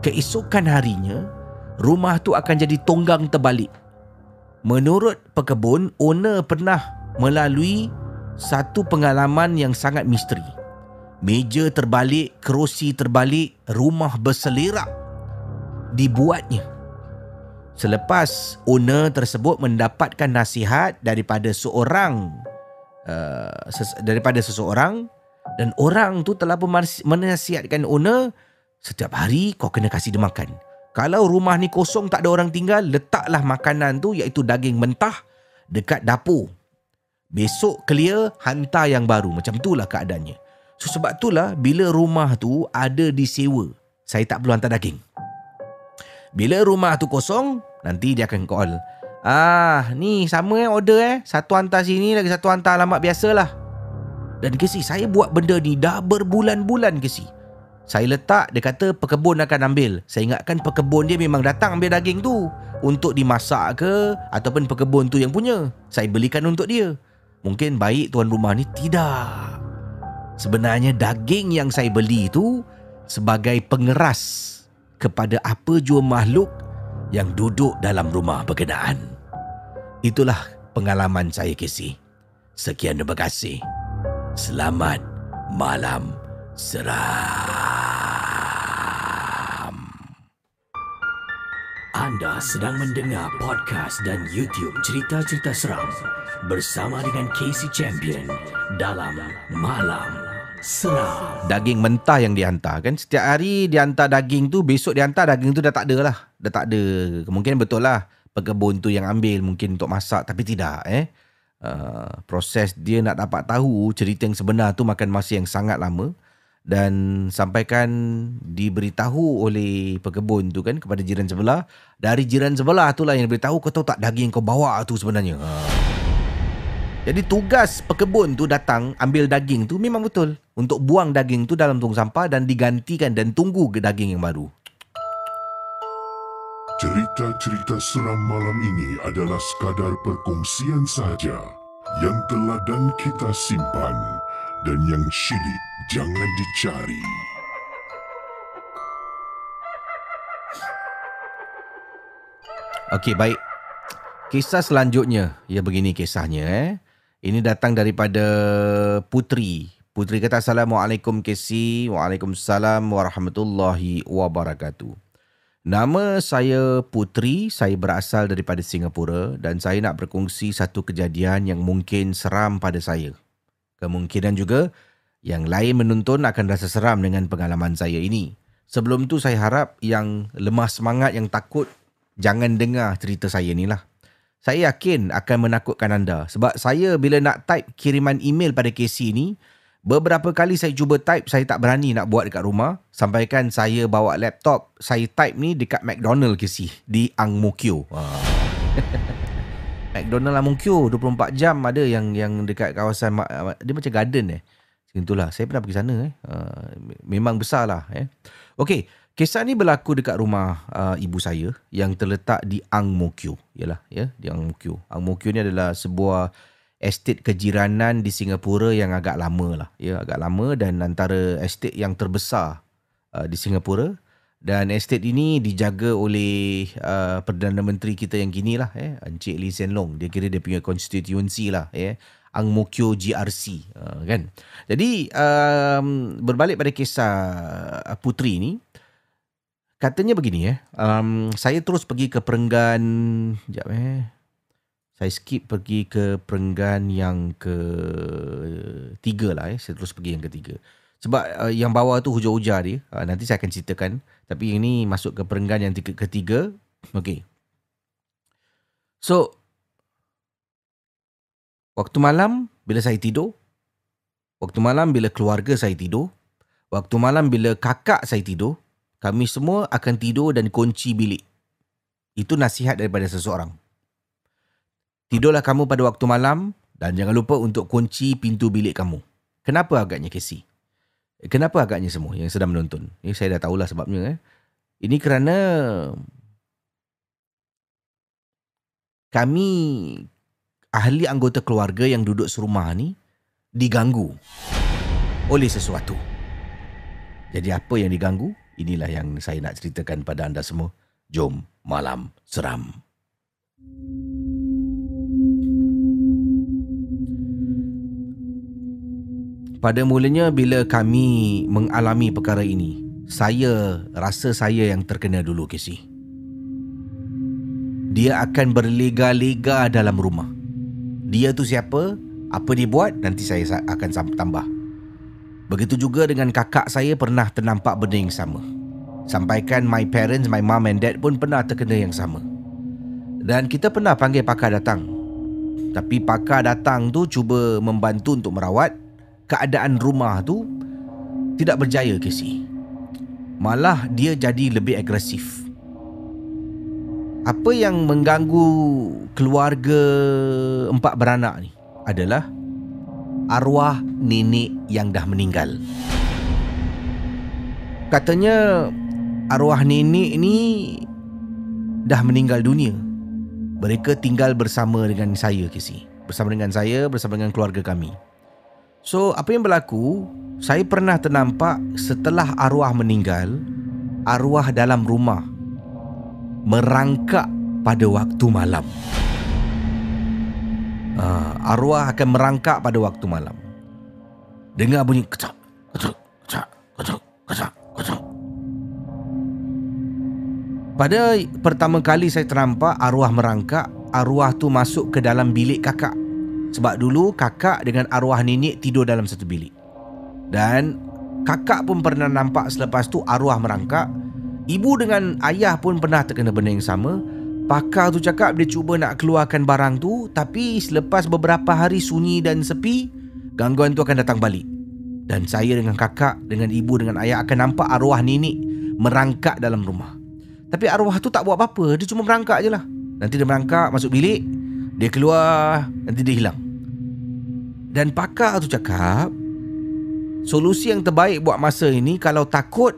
keesokan harinya rumah tu akan jadi tonggang terbalik. Menurut pekebun, owner pernah melalui satu pengalaman yang sangat misteri. Meja terbalik, kerusi terbalik, rumah berselerak dibuatnya. Selepas owner tersebut mendapatkan nasihat daripada seorang uh, ses- daripada seseorang dan orang tu telah menasihatkan owner setiap hari kau kena kasih dia makan. Kalau rumah ni kosong tak ada orang tinggal, letaklah makanan tu iaitu daging mentah dekat dapur. Besok clear, hantar yang baru. Macam itulah keadaannya. So sebab itulah bila rumah tu ada disewa, saya tak perlu hantar daging. Bila rumah tu kosong, nanti dia akan call. Ah, ni sama eh order eh. Satu hantar sini lagi satu hantar alamat biasalah. Dan kesi saya buat benda ni dah berbulan-bulan kesi. Saya letak dia kata pekebun akan ambil. Saya ingatkan pekebun dia memang datang ambil daging tu untuk dimasak ke ataupun pekebun tu yang punya. Saya belikan untuk dia. Mungkin baik tuan rumah ni tidak. Sebenarnya daging yang saya beli itu sebagai pengeras kepada apa jua makhluk yang duduk dalam rumah berkenaan. Itulah pengalaman saya Casey. Sekian terima kasih. Selamat malam seram. Anda sedang mendengar podcast dan YouTube cerita-cerita seram bersama dengan Casey Champion dalam Malam Seram. Daging mentah yang dihantar kan? Setiap hari dihantar daging tu Besok dihantar daging tu dah tak ada lah. Dah tak ada. Mungkin betul lah. Pekebun tu yang ambil Mungkin untuk masak Tapi tidak eh? Uh, Proses dia nak dapat tahu Cerita yang sebenar tu Makan masa yang sangat lama dan sampaikan diberitahu oleh pekebun tu kan kepada jiran sebelah. Dari jiran sebelah tu lah yang beritahu kau tahu tak daging kau bawa tu sebenarnya. Ha. Jadi tugas pekebun tu datang ambil daging tu memang betul untuk buang daging tu dalam tong sampah dan digantikan dan tunggu ke daging yang baru Cerita-cerita seram malam ini adalah sekadar perkongsian sahaja yang telah dan kita simpan dan yang syilid jangan dicari. Okey, baik. Kisah selanjutnya, ya begini kisahnya eh. Ini datang daripada Putri. Putri kata Assalamualaikum Kesi. Waalaikumsalam warahmatullahi wabarakatuh. Nama saya Putri, saya berasal daripada Singapura dan saya nak berkongsi satu kejadian yang mungkin seram pada saya. Kemungkinan juga yang lain menonton akan rasa seram dengan pengalaman saya ini. Sebelum tu saya harap yang lemah semangat, yang takut, jangan dengar cerita saya ni lah. Saya yakin akan menakutkan anda. Sebab saya bila nak type kiriman email pada Casey ni, beberapa kali saya cuba type, saya tak berani nak buat dekat rumah. Sampaikan saya bawa laptop, saya type ni dekat McDonald Casey di Ang Mo Kio. Wah. McDonald Ang Mo Kio 24 jam ada yang yang dekat kawasan dia macam garden eh. Itulah. Saya pernah pergi sana eh. Uh, memang besar lah eh. Okey, Kisah ni berlaku dekat rumah uh, ibu saya yang terletak di Ang Mo Kio. Yalah, ya, di Ang Mo Kio. Ang Mo Kio ni adalah sebuah estet kejiranan di Singapura yang agak lama lah. Ya, agak lama dan antara estet yang terbesar uh, di Singapura. Dan estet ini dijaga oleh uh, Perdana Menteri kita yang kini lah. Eh, Encik Lee Hsien Loong. Dia kira dia punya constituency lah. Eh. Ang Mo Kio GRC. Uh, kan? Jadi, um, berbalik pada kisah uh, putri ni, katanya begini eh. Um, saya terus pergi ke perenggan jap eh. Saya skip pergi ke perenggan yang ke tiga lah eh. Saya terus pergi yang ketiga. Sebab uh, yang bawah tu hujan-hujan dia. Uh, nanti saya akan ceritakan. Tapi ini masuk ke perenggan yang tiga, ketiga. Okay. So, waktu malam bila saya tidur, waktu malam bila keluarga saya tidur, waktu malam bila kakak saya tidur, kami semua akan tidur dan kunci bilik. Itu nasihat daripada seseorang. Tidurlah kamu pada waktu malam dan jangan lupa untuk kunci pintu bilik kamu. Kenapa agaknya Casey? Kenapa agaknya semua yang sedang menonton? Ini saya dah tahulah sebabnya. Eh. Ini kerana kami ahli anggota keluarga yang duduk serumah ni diganggu oleh sesuatu. Jadi apa yang diganggu? Inilah yang saya nak ceritakan pada anda semua. Jom malam seram. Pada mulanya bila kami mengalami perkara ini, saya rasa saya yang terkena dulu Casey. Dia akan berlega-lega dalam rumah. Dia tu siapa? Apa dia buat? Nanti saya akan tambah. Begitu juga dengan kakak saya pernah ternampak benda yang sama. Sampaikan my parents, my mom and dad pun pernah terkena yang sama. Dan kita pernah panggil pakar datang. Tapi pakar datang tu cuba membantu untuk merawat keadaan rumah tu tidak berjaya Casey. Malah dia jadi lebih agresif. Apa yang mengganggu keluarga empat beranak ni adalah arwah nenek yang dah meninggal. Katanya arwah nenek ni dah meninggal dunia. Mereka tinggal bersama dengan saya, Casey. Bersama dengan saya, bersama dengan keluarga kami. So, apa yang berlaku, saya pernah ternampak setelah arwah meninggal, arwah dalam rumah merangkak pada waktu malam. Uh, arwah akan merangkak pada waktu malam. Dengar bunyi kecak, kecak, kecak, kecak, kecak, kecak. Pada pertama kali saya ternampak arwah merangkak, arwah tu masuk ke dalam bilik kakak. Sebab dulu kakak dengan arwah nenek tidur dalam satu bilik. Dan kakak pun pernah nampak selepas tu arwah merangkak. Ibu dengan ayah pun pernah terkena benda yang sama. Pakar tu cakap dia cuba nak keluarkan barang tu Tapi selepas beberapa hari sunyi dan sepi Gangguan tu akan datang balik. Dan saya dengan kakak, dengan ibu, dengan ayah akan nampak arwah nenek Merangkak dalam rumah. Tapi arwah tu tak buat apa-apa Dia cuma merangkak je lah. Nanti dia merangkak masuk bilik Dia keluar, nanti dia hilang. Dan pakar tu cakap Solusi yang terbaik buat masa ini Kalau takut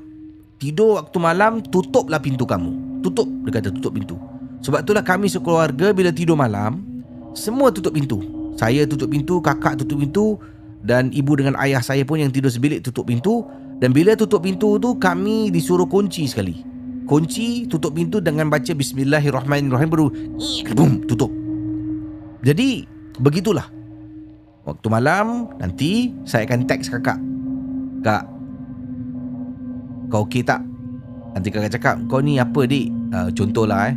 Tidur waktu malam Tutuplah pintu kamu. Tutup Dia kata tutup pintu sebab itulah kami sekeluarga bila tidur malam Semua tutup pintu. Saya tutup pintu, kakak tutup pintu Dan ibu dengan ayah saya pun yang tidur sebilik tutup pintu. Dan bila tutup pintu tu kami disuruh kunci sekali. Kunci, tutup pintu dengan baca Bismillahirrahmanirrahim Baru boom, tutup. Jadi begitulah. Waktu malam nanti saya akan teks kakak. Kak Kau okey tak? Nanti kakak cakap Kau ni apa dik? Uh, contohlah eh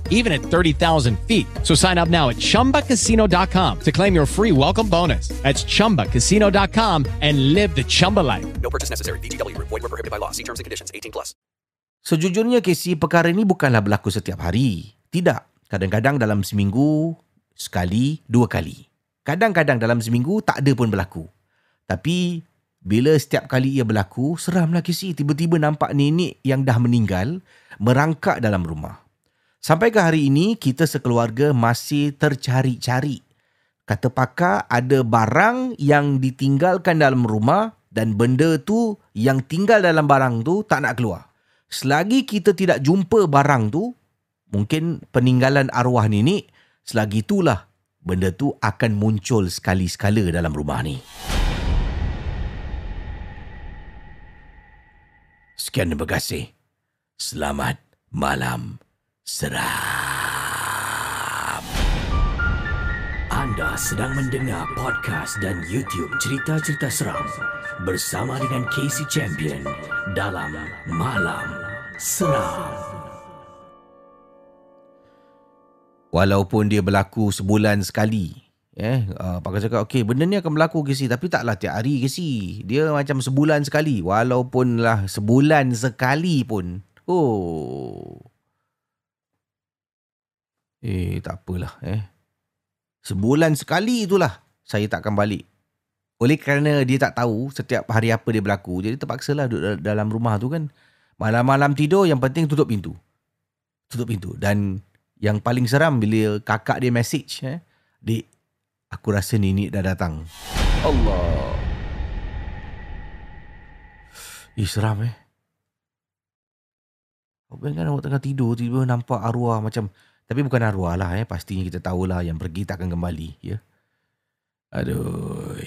even at 30,000 feet. So sign up now at chumbacasino.com to claim your free welcome bonus. That's chumbacasino.com and live the Chumba life. No purchase necessary. VGW Group. Void were prohibited by law. See terms and conditions. 18 plus. Sejujurnya Casey, perkara ini bukanlah berlaku setiap hari. Tidak. Kadang-kadang dalam seminggu, sekali, dua kali. Kadang-kadang dalam seminggu tak ada pun berlaku. Tapi bila setiap kali ia berlaku, seramlah Casey. Tiba-tiba nampak nenek yang dah meninggal merangkak dalam rumah. Sampai ke hari ini, kita sekeluarga masih tercari-cari. Kata pakar, ada barang yang ditinggalkan dalam rumah dan benda tu yang tinggal dalam barang tu tak nak keluar. Selagi kita tidak jumpa barang tu, mungkin peninggalan arwah nenek, selagi itulah benda tu akan muncul sekali-sekala dalam rumah ni. Sekian terima kasih. Selamat malam seram. Anda sedang mendengar podcast dan YouTube cerita-cerita seram bersama dengan Casey Champion dalam Malam Seram. Walaupun dia berlaku sebulan sekali. Eh, uh, pakar cakap, okey, benda ni akan berlaku Casey. Tapi taklah tiap hari Casey. Dia macam sebulan sekali. Walaupun lah sebulan sekali pun. Oh. Eh, tak apalah. Eh. Sebulan sekali itulah saya tak akan balik. Oleh kerana dia tak tahu setiap hari apa dia berlaku. Jadi terpaksalah duduk dalam rumah tu kan. Malam-malam tidur yang penting tutup pintu. Tutup pintu. Dan yang paling seram bila kakak dia message. Eh, Dik, aku rasa Nini dah datang. Allah. Eh, seram eh. Bayangkan awak tengah tidur, tiba-tiba nampak arwah macam... Tapi bukan arwah lah eh. Pastinya kita tahulah yang pergi tak akan kembali. Ya. Aduh.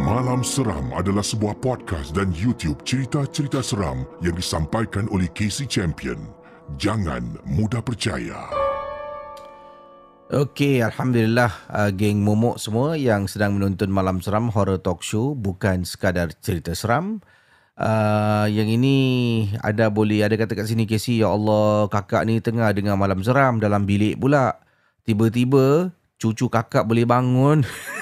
Malam Seram adalah sebuah podcast dan YouTube cerita-cerita seram yang disampaikan oleh Casey Champion. Jangan mudah percaya. Okey, Alhamdulillah uh, geng momok semua yang sedang menonton Malam Seram Horror Talk Show bukan sekadar cerita seram. Uh, yang ini ada boleh ada kata kat sini Casey, Ya Allah kakak ni tengah dengar Malam Seram dalam bilik pula. Tiba-tiba cucu kakak boleh bangun.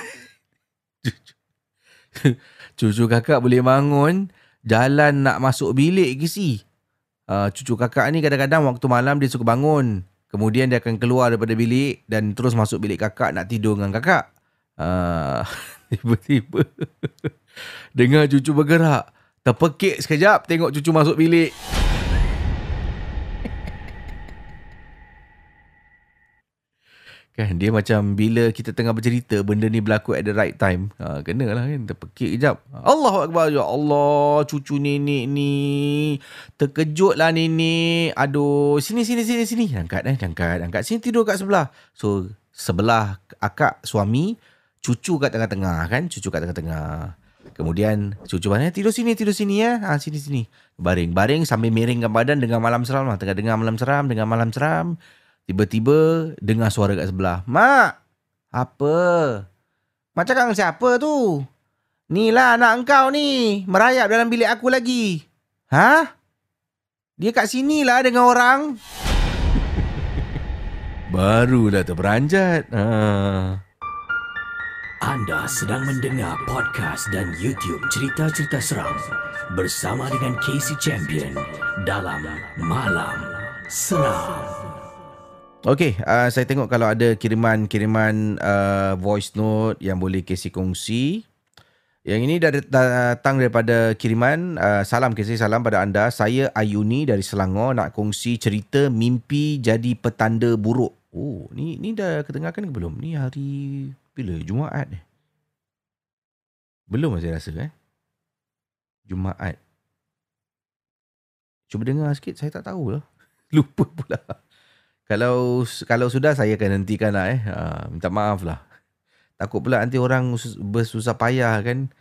cucu kakak boleh bangun jalan nak masuk bilik Casey. Uh, cucu kakak ni kadang-kadang waktu malam dia suka bangun. Kemudian dia akan keluar daripada bilik dan terus masuk bilik kakak nak tidur dengan kakak. Uh, tiba-tiba dengar cucu bergerak. Terpekik sekejap tengok cucu masuk bilik. Kan dia macam bila kita tengah bercerita benda ni berlaku at the right time. Ha, kena lah kan terpekik kejap. Allahu Akbar. Ya Allah cucu nenek ni. Terkejut lah nenek. Aduh sini sini sini sini. Angkat eh. Angkat. Angkat. Sini tidur kat sebelah. So sebelah akak suami. Cucu kat tengah-tengah kan. Cucu kat tengah-tengah. Kemudian cucu mana tidur sini tidur sini ya. Ha, sini sini. Baring baring sambil miringkan badan dengan malam seram lah. Tengah dengar malam seram dengan malam seram. Tiba-tiba dengar suara kat sebelah. Mak! Apa? Mak cakap dengan siapa tu? Ni lah anak engkau ni. Merayap dalam bilik aku lagi. Ha? Dia kat sini lah dengan orang. Barulah terperanjat. Ha. Anda sedang mendengar podcast dan YouTube cerita-cerita seram bersama dengan Casey Champion dalam Malam Seram. Okey, uh, saya tengok kalau ada kiriman-kiriman uh, voice note yang boleh Casey kongsi. Yang ini datang daripada kiriman. Uh, salam Casey, salam pada anda. Saya Ayuni dari Selangor nak kongsi cerita mimpi jadi petanda buruk. Oh, ni ni dah kedengarkan ke belum? Ni hari bila? Jumaat? Belum saya rasa eh. Jumaat. Cuba dengar sikit, saya tak tahu lah. Lupa pula. Kalau kalau sudah saya akan hentikan lah eh. Ha, minta maaf lah. Takut pula nanti orang bersusah payah kan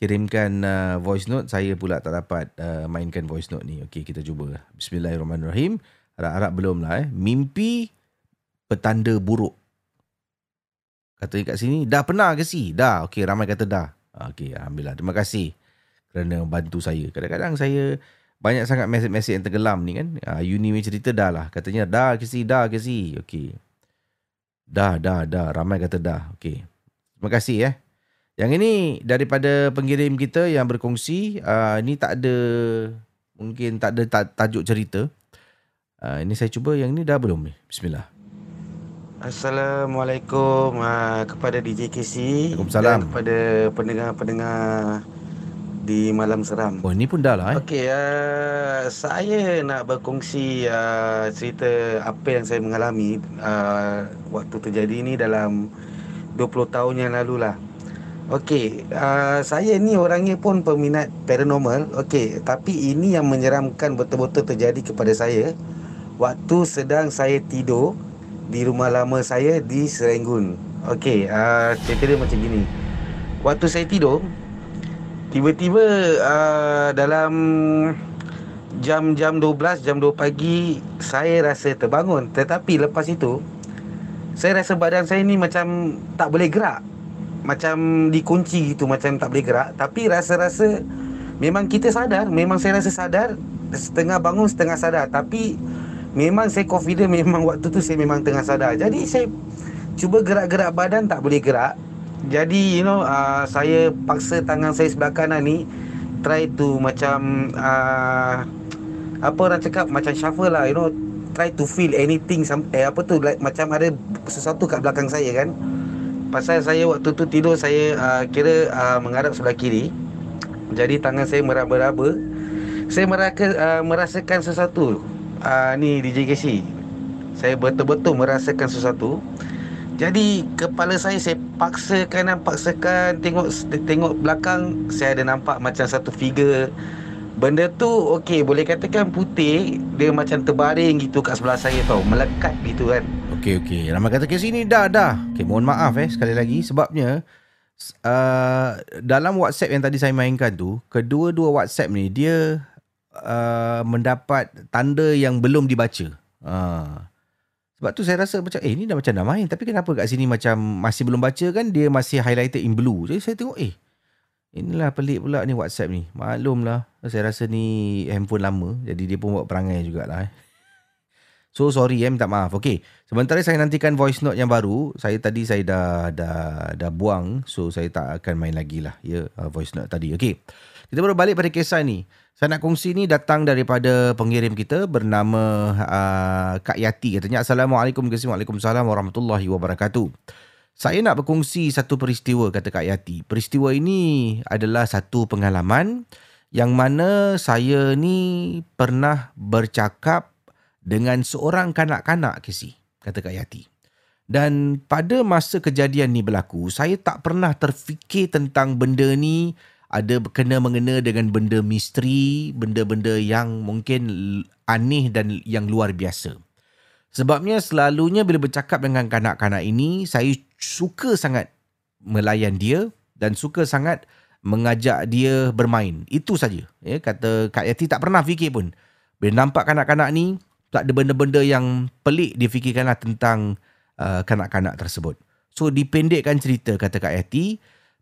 kirimkan uh, voice note. Saya pula tak dapat uh, mainkan voice note ni. Okey, kita cuba. Bismillahirrahmanirrahim. Harap-harap belum lah eh. Mimpi petanda buruk. Kata kat sini, dah pernah ke si? Dah. Okey, ramai kata dah. Okey, Alhamdulillah. Terima kasih kerana bantu saya. Kadang-kadang saya banyak sangat mesej-mesej yang tenggelam ni kan. Uh, Uni ni cerita dah lah. Katanya dah ke si, dah ke si. Okey. Dah, dah, dah. Ramai kata dah. Okey. Terima kasih eh. Yang ini daripada pengirim kita yang berkongsi. Uh, ini tak ada, mungkin tak ada tajuk cerita. Uh, ini saya cuba yang ini dah belum ni. Bismillah. Assalamualaikum uh, kepada DJ KC Waalaikumsalam. dan kepada pendengar-pendengar di Malam Seram. Oh, ini pun dah lah eh. Okey, uh, saya nak berkongsi uh, cerita apa yang saya mengalami uh, waktu terjadi ni dalam 20 tahun yang lalu lah. Okey, uh, saya ni orangnya pun peminat paranormal. Okey, tapi ini yang menyeramkan betul-betul terjadi kepada saya waktu sedang saya tidur di rumah lama saya di Serenggun. Okey, uh, cerita dia macam gini. Waktu saya tidur, tiba-tiba uh, dalam jam-jam 12, jam 2 pagi, saya rasa terbangun. Tetapi lepas itu, saya rasa badan saya ni macam tak boleh gerak. Macam dikunci gitu, macam tak boleh gerak. Tapi rasa-rasa memang kita sadar, memang saya rasa sadar, setengah bangun, setengah sadar. Tapi Memang saya confident memang waktu tu saya memang tengah sadar. Jadi saya cuba gerak-gerak badan tak boleh gerak. Jadi you know uh, saya paksa tangan saya sebelah kanan ni try to macam uh, apa orang cakap macam shuffle lah you know try to feel anything eh apa tu like, macam ada sesuatu kat belakang saya kan. Pasal saya waktu tu tidur saya uh, kira uh, menghadap sebelah kiri. Jadi tangan saya meraba-raba. Saya meraka, uh, merasakan sesuatu uh, ni DJ KC Saya betul-betul merasakan sesuatu. Jadi kepala saya saya paksa kanan paksakan tengok tengok belakang saya ada nampak macam satu figure. Benda tu okey boleh katakan putih dia macam terbaring gitu kat sebelah saya tau melekat gitu kan. Okey okey. Ramai kata ke sini dah dah. Okey mohon maaf eh sekali lagi. Sebabnya uh, dalam WhatsApp yang tadi saya mainkan tu kedua-dua WhatsApp ni dia uh, mendapat tanda yang belum dibaca. Uh. Sebab tu saya rasa macam eh ni dah macam dah main tapi kenapa kat sini macam masih belum baca kan dia masih highlighted in blue. Jadi saya tengok eh inilah pelik pula ni WhatsApp ni. Maklumlah saya rasa ni handphone lama jadi dia pun buat perangai jugalah eh. So sorry eh minta maaf. Okey. Sementara saya nantikan voice note yang baru, saya tadi saya dah dah dah buang so saya tak akan main lagi lah ya uh, voice note tadi. Okey. Kita baru balik pada kisah ni. Saya nak kongsi ni datang daripada pengirim kita bernama uh, Kak Yati. Katanya Assalamualaikum Waalaikumsalam Warahmatullahi Wabarakatuh. Saya nak berkongsi satu peristiwa kata Kak Yati. Peristiwa ini adalah satu pengalaman yang mana saya ni pernah bercakap dengan seorang kanak-kanak kisi kata Kak Yati. Dan pada masa kejadian ni berlaku, saya tak pernah terfikir tentang benda ni ada kena mengena dengan benda misteri, benda-benda yang mungkin aneh dan yang luar biasa. Sebabnya selalunya bila bercakap dengan kanak-kanak ini, saya suka sangat melayan dia dan suka sangat mengajak dia bermain. Itu saja. Ya, kata Kak Yati tak pernah fikir pun. Bila nampak kanak-kanak ni, tak ada benda-benda yang pelik difikirkanlah tentang uh, kanak-kanak tersebut. So dipendekkan cerita kata Kak Yati,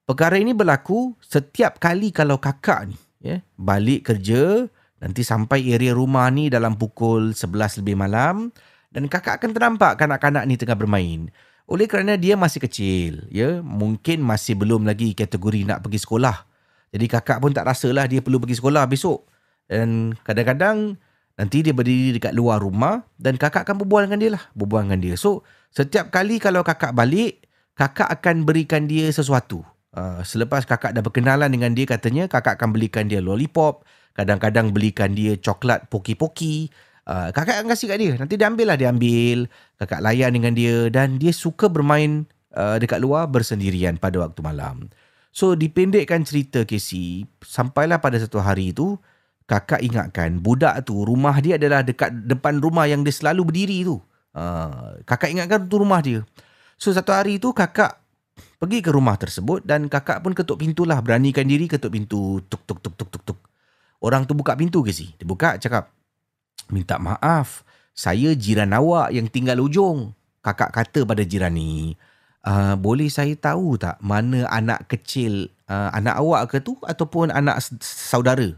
perkara ini berlaku setiap kali kalau kakak ni ya, balik kerja, nanti sampai area rumah ni dalam pukul 11 lebih malam dan kakak akan ternampak kanak-kanak ni tengah bermain. Oleh kerana dia masih kecil, ya, mungkin masih belum lagi kategori nak pergi sekolah. Jadi kakak pun tak rasalah dia perlu pergi sekolah besok. Dan kadang-kadang nanti dia berdiri dekat luar rumah dan kakak akan berbual dengan dia lah, berbual dengan dia. So, setiap kali kalau kakak balik, kakak akan berikan dia sesuatu. Uh, selepas kakak dah berkenalan dengan dia katanya, kakak akan belikan dia lollipop, kadang-kadang belikan dia coklat poki-poki, Uh, kakak akan kasih kat dia. Nanti dia ambil lah. Dia ambil. Kakak layan dengan dia. Dan dia suka bermain uh, dekat luar bersendirian pada waktu malam. So, dipendekkan cerita Casey. Sampailah pada satu hari itu, kakak ingatkan budak tu, rumah dia adalah dekat depan rumah yang dia selalu berdiri tu. Uh, kakak ingatkan tu rumah dia. So, satu hari itu kakak pergi ke rumah tersebut dan kakak pun ketuk pintu lah. Beranikan diri ketuk pintu. Tuk, tuk, tuk, tuk, tuk, tuk. Orang tu buka pintu Casey. Dia buka, cakap, minta maaf. Saya jiran awak yang tinggal ujung. Kakak kata pada jiran ni, uh, boleh saya tahu tak mana anak kecil, uh, anak awak ke tu ataupun anak saudara?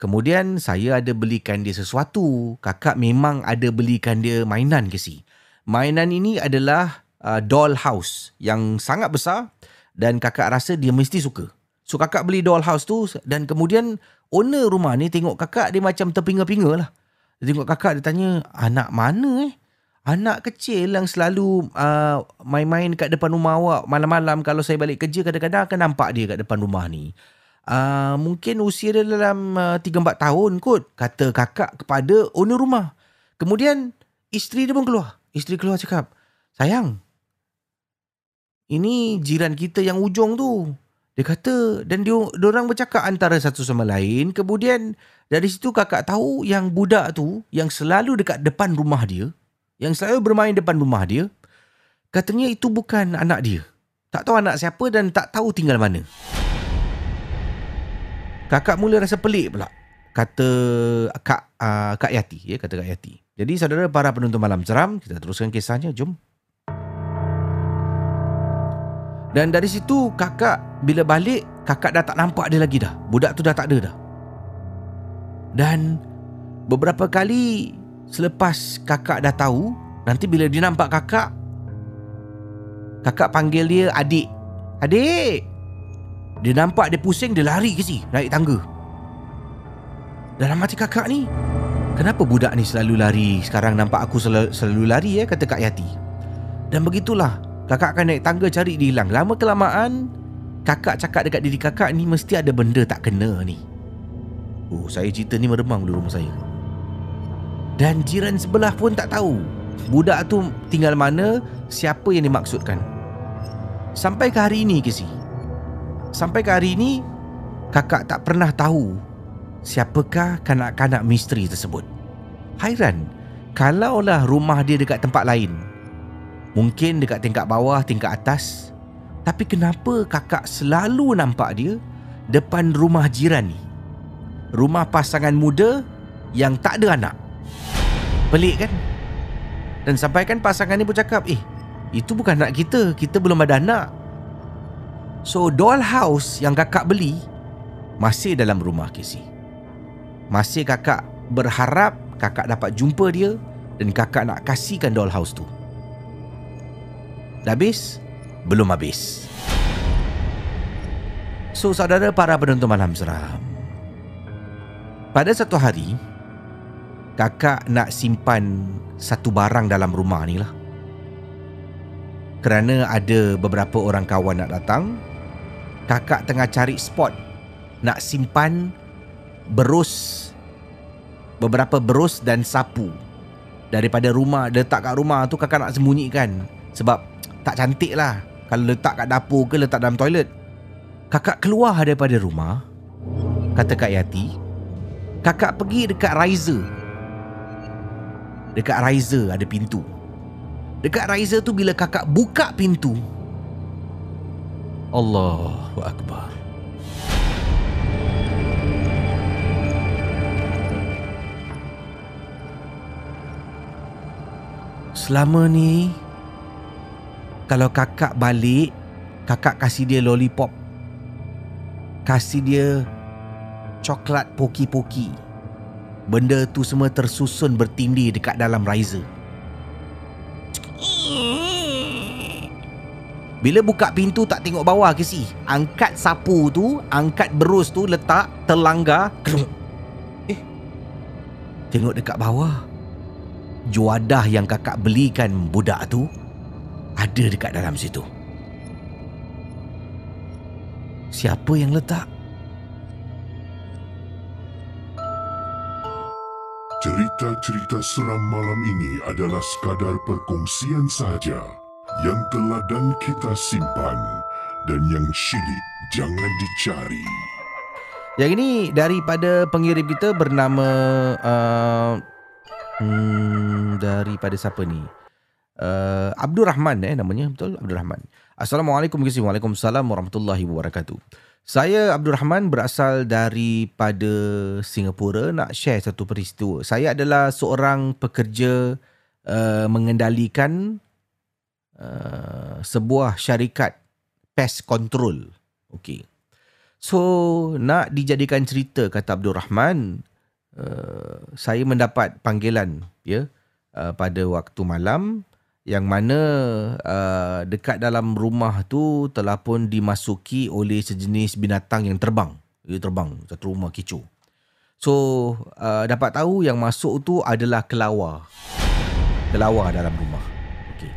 Kemudian saya ada belikan dia sesuatu. Kakak memang ada belikan dia mainan ke si. Mainan ini adalah uh, doll house yang sangat besar dan kakak rasa dia mesti suka. So kakak beli doll house tu dan kemudian owner rumah ni tengok kakak dia macam terpinga-pinga lah. Dia tengok kakak, dia tanya, anak mana eh? Anak kecil yang selalu uh, main-main kat depan rumah awak malam-malam kalau saya balik kerja kadang-kadang akan nampak dia kat depan rumah ni. Uh, mungkin usia dia dalam uh, 3-4 tahun kot, kata kakak kepada owner rumah. Kemudian isteri dia pun keluar. Isteri keluar cakap, sayang, ini jiran kita yang ujung tu. Dia kata dan dia orang bercakap antara satu sama lain. Kemudian dari situ kakak tahu yang budak tu yang selalu dekat depan rumah dia, yang selalu bermain depan rumah dia, katanya itu bukan anak dia. Tak tahu anak siapa dan tak tahu tinggal mana. Kakak mula rasa pelik pula. Kata Kak uh, Kak Yati, ya kata Kak Yati. Jadi saudara para penonton malam seram, kita teruskan kisahnya. Jom. Dan dari situ kakak bila balik kakak dah tak nampak dia lagi dah. Budak tu dah tak ada dah. Dan beberapa kali selepas kakak dah tahu, nanti bila dia nampak kakak kakak panggil dia adik. Adik. Dia nampak dia pusing dia lari ke si naik tangga. Dalam hati kakak ni, kenapa budak ni selalu lari? Sekarang nampak aku selalu, selalu lari ya kata Kak Yati. Dan begitulah Kakak akan naik tangga cari dia hilang. Lama kelamaan, kakak cakap dekat diri kakak ni mesti ada benda tak kena ni. Oh, saya cerita ni meremang di rumah saya. Dan jiran sebelah pun tak tahu budak tu tinggal mana, siapa yang dimaksudkan. Sampai ke hari ini, Kesi. Sampai ke hari ini, kakak tak pernah tahu siapakah kanak-kanak misteri tersebut. Hairan, kalaulah rumah dia dekat tempat lain, Mungkin dekat tingkat bawah, tingkat atas. Tapi kenapa kakak selalu nampak dia depan rumah jiran ni? Rumah pasangan muda yang tak ada anak. Pelik kan? Dan sampai kan pasangan ni pun cakap, eh, itu bukan anak kita. Kita belum ada anak. So, doll house yang kakak beli masih dalam rumah Casey. Masih kakak berharap kakak dapat jumpa dia dan kakak nak kasihkan doll house tu. Dah habis? Belum habis. So, saudara para penonton malam seram. Pada satu hari, kakak nak simpan satu barang dalam rumah ni lah. Kerana ada beberapa orang kawan nak datang, kakak tengah cari spot nak simpan berus beberapa berus dan sapu daripada rumah letak kat rumah tu kakak nak sembunyikan sebab tak cantik lah. Kalau letak kat dapur ke letak dalam toilet. Kakak keluar daripada rumah Kata Kak Yati Kakak pergi dekat riser. Dekat riser ada pintu. Dekat riser tu bila kakak buka pintu Allahu Akbar. Selama ni kalau kakak balik, kakak kasih dia lollipop. Kasih dia coklat poki-poki. Benda tu semua tersusun bertindih dekat dalam riser. Bila buka pintu tak tengok bawah ke si? Angkat sapu tu, angkat berus tu letak terlanggar. Eh. Tengok dekat bawah. Juadah yang kakak belikan budak tu ada dekat dalam situ. Siapa yang letak? Cerita-cerita seram malam ini adalah sekadar perkongsian sahaja yang telah dan kita simpan dan yang syilid jangan dicari. Yang ini daripada pengirim kita bernama uh, hmm, daripada siapa ni? Uh, Abdul Rahman eh namanya betul Abdul Rahman. Assalamualaikum warahmatullahi Waalaikumsalam warahmatullahi wabarakatuh. Saya Abdul Rahman berasal daripada Singapura nak share satu peristiwa. Saya adalah seorang pekerja uh, mengendalikan uh, sebuah syarikat pest control. Okey. So nak dijadikan cerita kata Abdul Rahman, uh, saya mendapat panggilan ya uh, pada waktu malam yang mana uh, dekat dalam rumah tu telah pun dimasuki oleh sejenis binatang yang terbang. Dia terbang satu rumah kecoh. So uh, dapat tahu yang masuk tu adalah kelawar. Kelawar dalam rumah. Okay.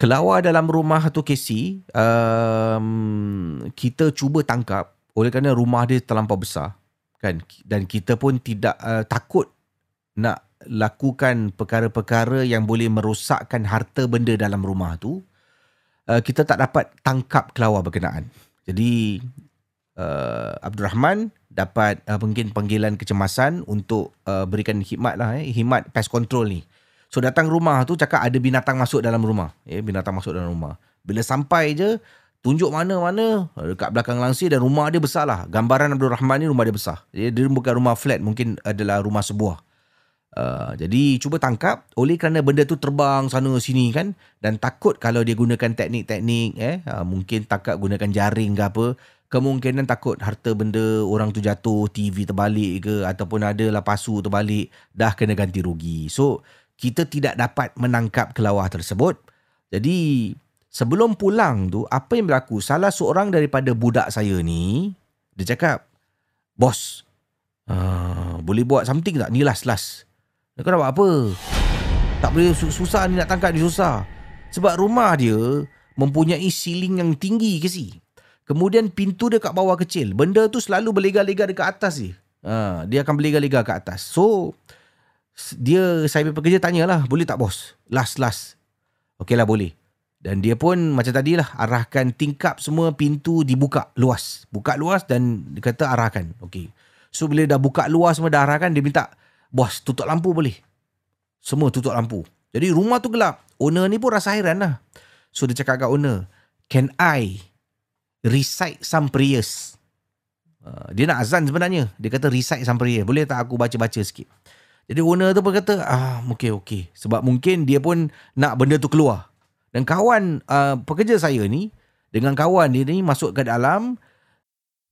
Kelawar dalam rumah tu Casey, um, kita cuba tangkap oleh kerana rumah dia terlampau besar kan dan kita pun tidak uh, takut nak lakukan perkara-perkara yang boleh merosakkan harta benda dalam rumah tu, uh, kita tak dapat tangkap kelawar berkenaan. Jadi uh, Abdul Rahman dapat uh, mungkin panggilan kecemasan untuk uh, berikan khidmat lah, eh, khidmat pest control ni. So datang rumah tu cakap ada binatang masuk dalam rumah. Eh, binatang masuk dalam rumah. Bila sampai je, tunjuk mana-mana dekat belakang langsir dan rumah dia besar lah. Gambaran Abdul Rahman ni rumah dia besar. Dia bukan rumah flat, mungkin adalah rumah sebuah. Uh, jadi cuba tangkap oleh kerana benda tu terbang sana sini kan dan takut kalau dia gunakan teknik-teknik eh uh, mungkin tangkap gunakan jaring ke apa kemungkinan takut harta benda orang tu jatuh TV terbalik ke ataupun ada lah pasu terbalik dah kena ganti rugi. So kita tidak dapat menangkap kelawar tersebut. Jadi sebelum pulang tu apa yang berlaku? Salah seorang daripada budak saya ni dia cakap bos uh, boleh buat something tak? Ni last last kau nak buat apa? Tak boleh susah ni nak tangkap dia susah. Sebab rumah dia mempunyai ceiling yang tinggi ke si. Kemudian pintu dia kat bawah kecil. Benda tu selalu berlega-lega dekat atas je. Ha, dia akan berlega-lega kat atas. So, dia saya pekerja tanyalah, boleh tak bos? Last, last. Okey lah boleh. Dan dia pun macam tadi lah, arahkan tingkap semua pintu dibuka luas. Buka luas dan dia kata arahkan. Okey. So, bila dah buka luas semua dah arahkan, dia minta Bos, tutup lampu boleh? Semua tutup lampu. Jadi rumah tu gelap. Owner ni pun rasa hairan lah. So dia cakap kat owner, can I recite some prayers? Uh, dia nak azan sebenarnya. Dia kata recite some prayers. Boleh tak aku baca-baca sikit? Jadi owner tu pun kata, ah, okay, okay. Sebab mungkin dia pun nak benda tu keluar. Dan kawan uh, pekerja saya ni, dengan kawan dia ni masuk ke dalam,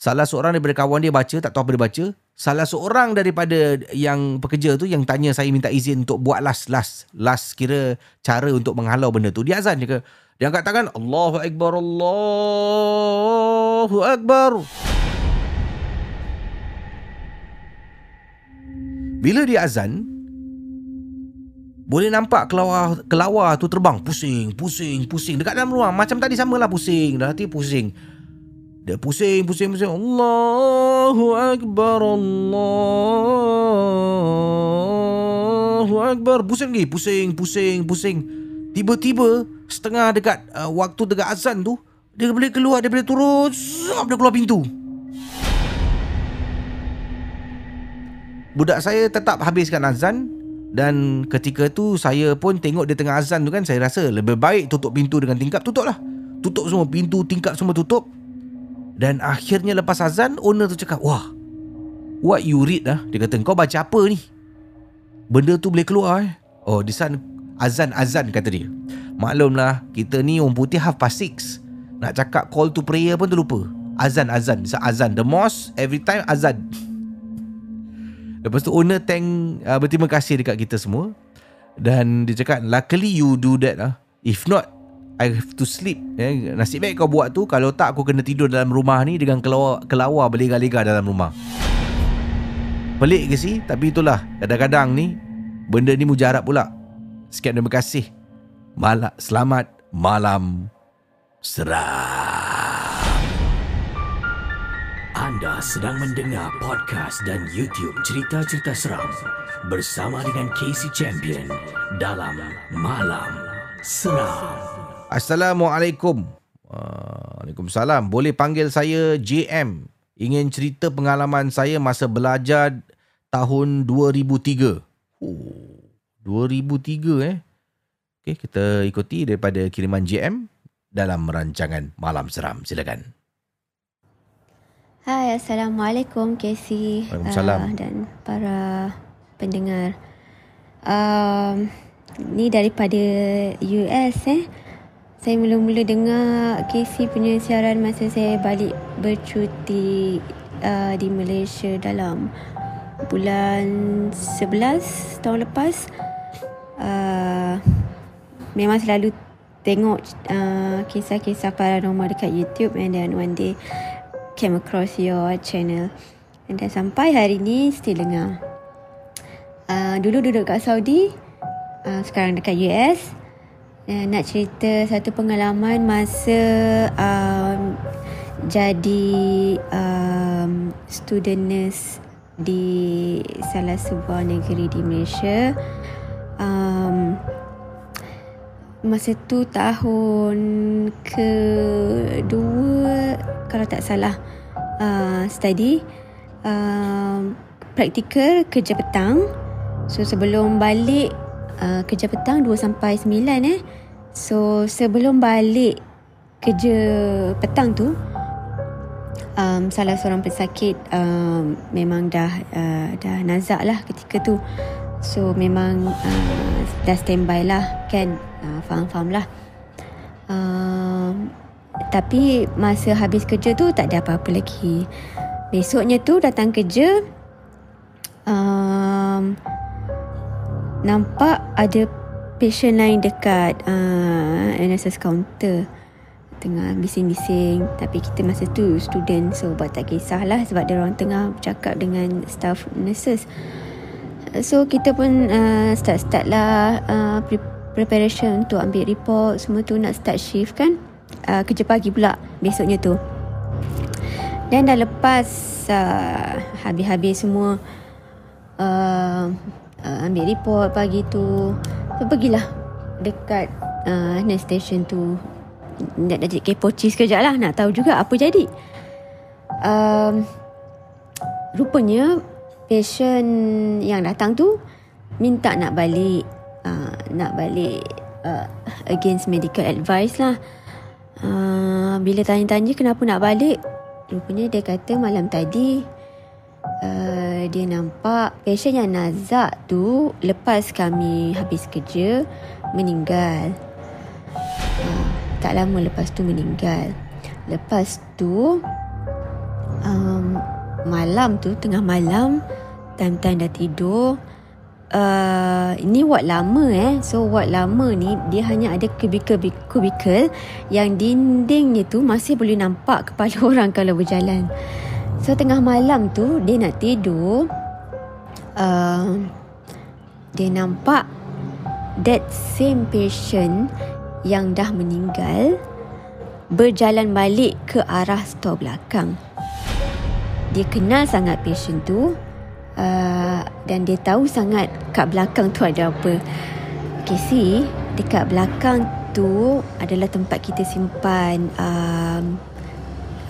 Salah seorang daripada kawan dia baca, tak tahu apa dia baca. Salah seorang daripada yang pekerja tu yang tanya saya minta izin untuk buat last, last, last kira cara untuk menghalau benda tu. Dia azan je ke? Dia angkat tangan, Allahu Akbar, Allahu Akbar. Bila dia azan, boleh nampak kelawar, kelawar tu terbang. Pusing, pusing, pusing. Dekat dalam ruang. Macam tadi samalah pusing. Dah hati pusing. Dia pusing, pusing, pusing. Allahu Akbar, Allahu Akbar. Pusing lagi, pusing, pusing, pusing. Tiba-tiba, setengah dekat uh, waktu dekat azan tu, dia boleh keluar, dia boleh turun, zap, dia keluar pintu. Budak saya tetap habiskan azan dan ketika tu saya pun tengok dia tengah azan tu kan saya rasa lebih baik tutup pintu dengan tingkap tutup lah. Tutup semua pintu, tingkap semua tutup. Dan akhirnya lepas azan owner tu cakap, "Wah. What you read lah?" Dia kata, "Kau baca apa ni?" Benda tu boleh keluar eh. Oh, di sana azan-azan kata dia. Maklumlah, kita ni orang putih half past six. Nak cakap call to prayer pun terlupa. Azan-azan. Azan. The mosque, every time azan. Lepas tu owner thank uh, berterima kasih dekat kita semua dan dia cakap luckily you do that lah. If not I have to sleep. Eh, nasib baik kau buat tu kalau tak aku kena tidur dalam rumah ni dengan kelawar kelawar berlega-lega dalam rumah. Pelik ke sih? Tapi itulah kadang-kadang ni benda ni mujarab pula. Sekian terima kasih. Malak selamat malam seram. Anda sedang mendengar podcast dan YouTube cerita-cerita seram bersama dengan Casey Champion dalam Malam Seram. Assalamualaikum. Waalaikumsalam. Boleh panggil saya JM. Ingin cerita pengalaman saya masa belajar tahun 2003. Oh, 2003 eh. Okey, kita ikuti daripada kiriman JM dalam rancangan Malam Seram. Silakan. Hai, Assalamualaikum Casey Waalaikumsalam. uh, dan para pendengar. Um, ni daripada US eh. Saya mula-mula dengar Casey punya siaran masa saya balik bercuti uh, di Malaysia dalam bulan 11 tahun lepas. Uh, memang selalu tengok uh, kisah-kisah paranormal dekat YouTube and then one day came across your channel. And then sampai hari ni still dengar. Uh, dulu duduk kat Saudi uh, sekarang dekat US uh, nak cerita satu pengalaman masa um, jadi um, student nurse di salah sebuah negeri di Malaysia. Um, masa tu tahun kedua kalau tak salah uh, study uh, praktikal kerja petang. So sebelum balik uh, kerja petang 2 sampai 9 eh so sebelum balik kerja petang tu um, salah seorang pesakit um, memang dah uh, dah nazak lah ketika tu. So memang uh, dah standby lah kan? Uh, faham-faham lah. Uh, tapi masa habis kerja tu tak ada apa-apa lagi. Besoknya tu datang kerja um, nampak ada patient lain dekat uh, NSS counter. Tengah bising-bising. Tapi kita masa tu student so buat tak kisahlah sebab dia orang tengah bercakap dengan staff nurses. So kita pun uh, start-start lah uh, preparation untuk ambil report. Semua tu nak start shift kan? Uh, kerja pagi pula besoknya tu. Dan dah lepas uh, habis-habis semua uh, uh, ambil report pagi tu. So pergilah dekat uh, nurse station tu. Nak jadi kepoci sekejap lah. Nak tahu juga apa jadi. Um, rupanya patient yang datang tu minta nak balik uh, nak balik uh, against medical advice lah. Uh, bila tanya-tanya kenapa nak balik rupanya dia kata malam tadi uh, dia nampak patient yang nazak tu lepas kami habis kerja meninggal. Uh, tak lama lepas tu meninggal. Lepas tu um, malam tu tengah malam time-time dah tidur uh, ini ward lama eh. So ward lama ni dia hanya ada kubikel kubikel yang dindingnya tu masih boleh nampak kepala orang kalau berjalan so tengah malam tu dia nak tidur uh, dia nampak that same patient yang dah meninggal berjalan balik ke arah stor belakang. Dia kenal sangat patient tu uh, dan dia tahu sangat kat belakang tu ada apa. Casey, dekat belakang tu adalah tempat kita simpan um,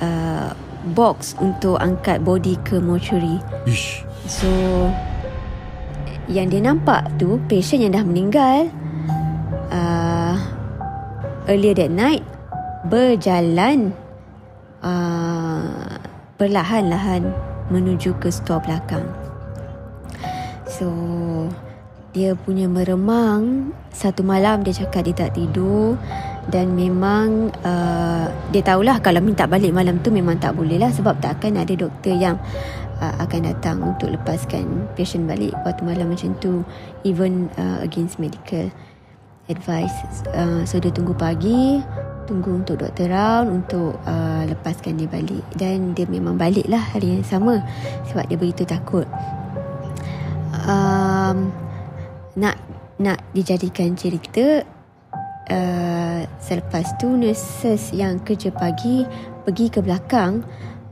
uh, box untuk angkat body ke mortuary. Ish. So, yang dia nampak tu patient yang dah meninggal uh, earlier that night berjalan uh, perlahan-lahan menuju ke stor belakang. So, dia punya meremang satu malam dia cakap dia tak tidur dan memang uh, dia tahulah kalau minta balik malam tu memang tak boleh lah sebab tak akan ada doktor yang uh, akan datang untuk lepaskan patient balik waktu malam macam tu. Even uh, against medical advice. Uh, so dia tunggu pagi tunggu untuk doktor round untuk uh, lepaskan dia balik. Dan dia memang balik lah hari yang sama sebab dia begitu takut. Um, nak nak dijadikan cerita uh, selepas tu nurses yang kerja pagi pergi ke belakang.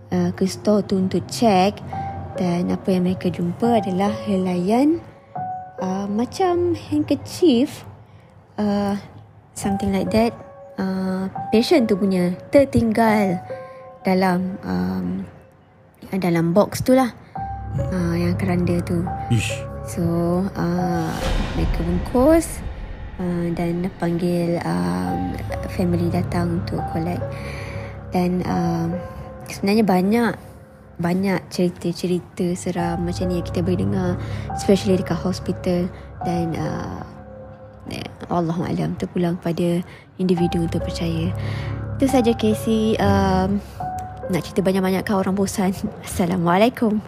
Uh, ke store tu untuk check. Dan apa yang mereka jumpa adalah helaian uh, macam handkerchief uh, something like that. Uh, patient tu punya tertinggal dalam um, dalam box tu lah. Uh, yang keranda tu. Ish. So uh, mereka bungkus uh, dan panggil um, family datang untuk collect dan um, sebenarnya banyak banyak cerita-cerita seram macam ni yang kita boleh dengar especially dekat hospital dan uh, Allah Alam terpulang pada individu untuk percaya. Itu saja Casey. Um, nak cerita banyak-banyak kau orang bosan. Assalamualaikum.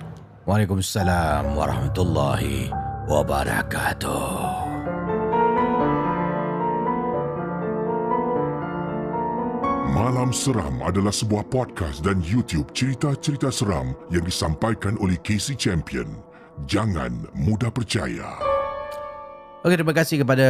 Waalaikumsalam warahmatullahi wabarakatuh. Malam Seram adalah sebuah podcast dan YouTube cerita-cerita seram yang disampaikan oleh Casey Champion. Jangan mudah percaya. Okey, terima kasih kepada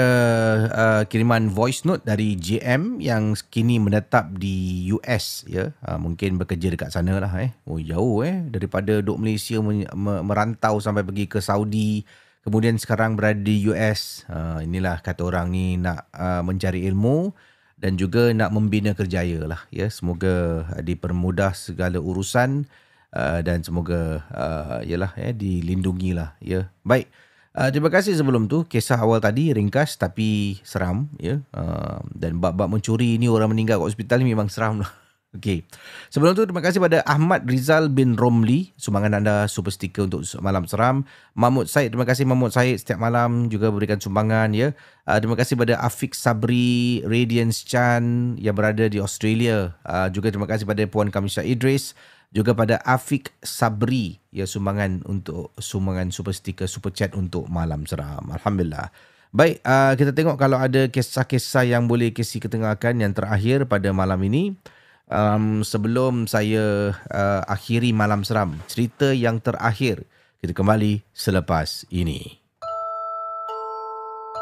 uh, kiriman voice note dari JM yang kini menetap di US ya. Uh, mungkin bekerja dekat sana lah eh. Oh jauh eh daripada duduk Malaysia merantau sampai pergi ke Saudi kemudian sekarang berada di US. Uh, inilah kata orang ni nak uh, mencari ilmu dan juga nak membina kerjaya lah ya. Semoga uh, dipermudah segala urusan uh, dan semoga uh, yalah eh dilindungi lah ya. Baik. Uh, terima kasih sebelum tu kisah awal tadi ringkas tapi seram ya uh, dan bab-bab mencuri ni orang meninggal kat hospital ni memang seram lah. Okey. Sebelum tu terima kasih pada Ahmad Rizal bin Romli sumbangan anda super sticker untuk malam seram. Mahmud Said terima kasih Mahmud Said setiap malam juga berikan sumbangan ya. Uh, terima kasih pada Afiq Sabri Radiance Chan yang berada di Australia. Uh, juga terima kasih pada Puan Kamisha Idris juga pada Afiq Sabri ya sumbangan untuk sumbangan super sticker super chat untuk malam seram alhamdulillah baik uh, kita tengok kalau ada kisah-kisah yang boleh kisi ketengahkan yang terakhir pada malam ini um, sebelum saya uh, akhiri malam seram cerita yang terakhir kita kembali selepas ini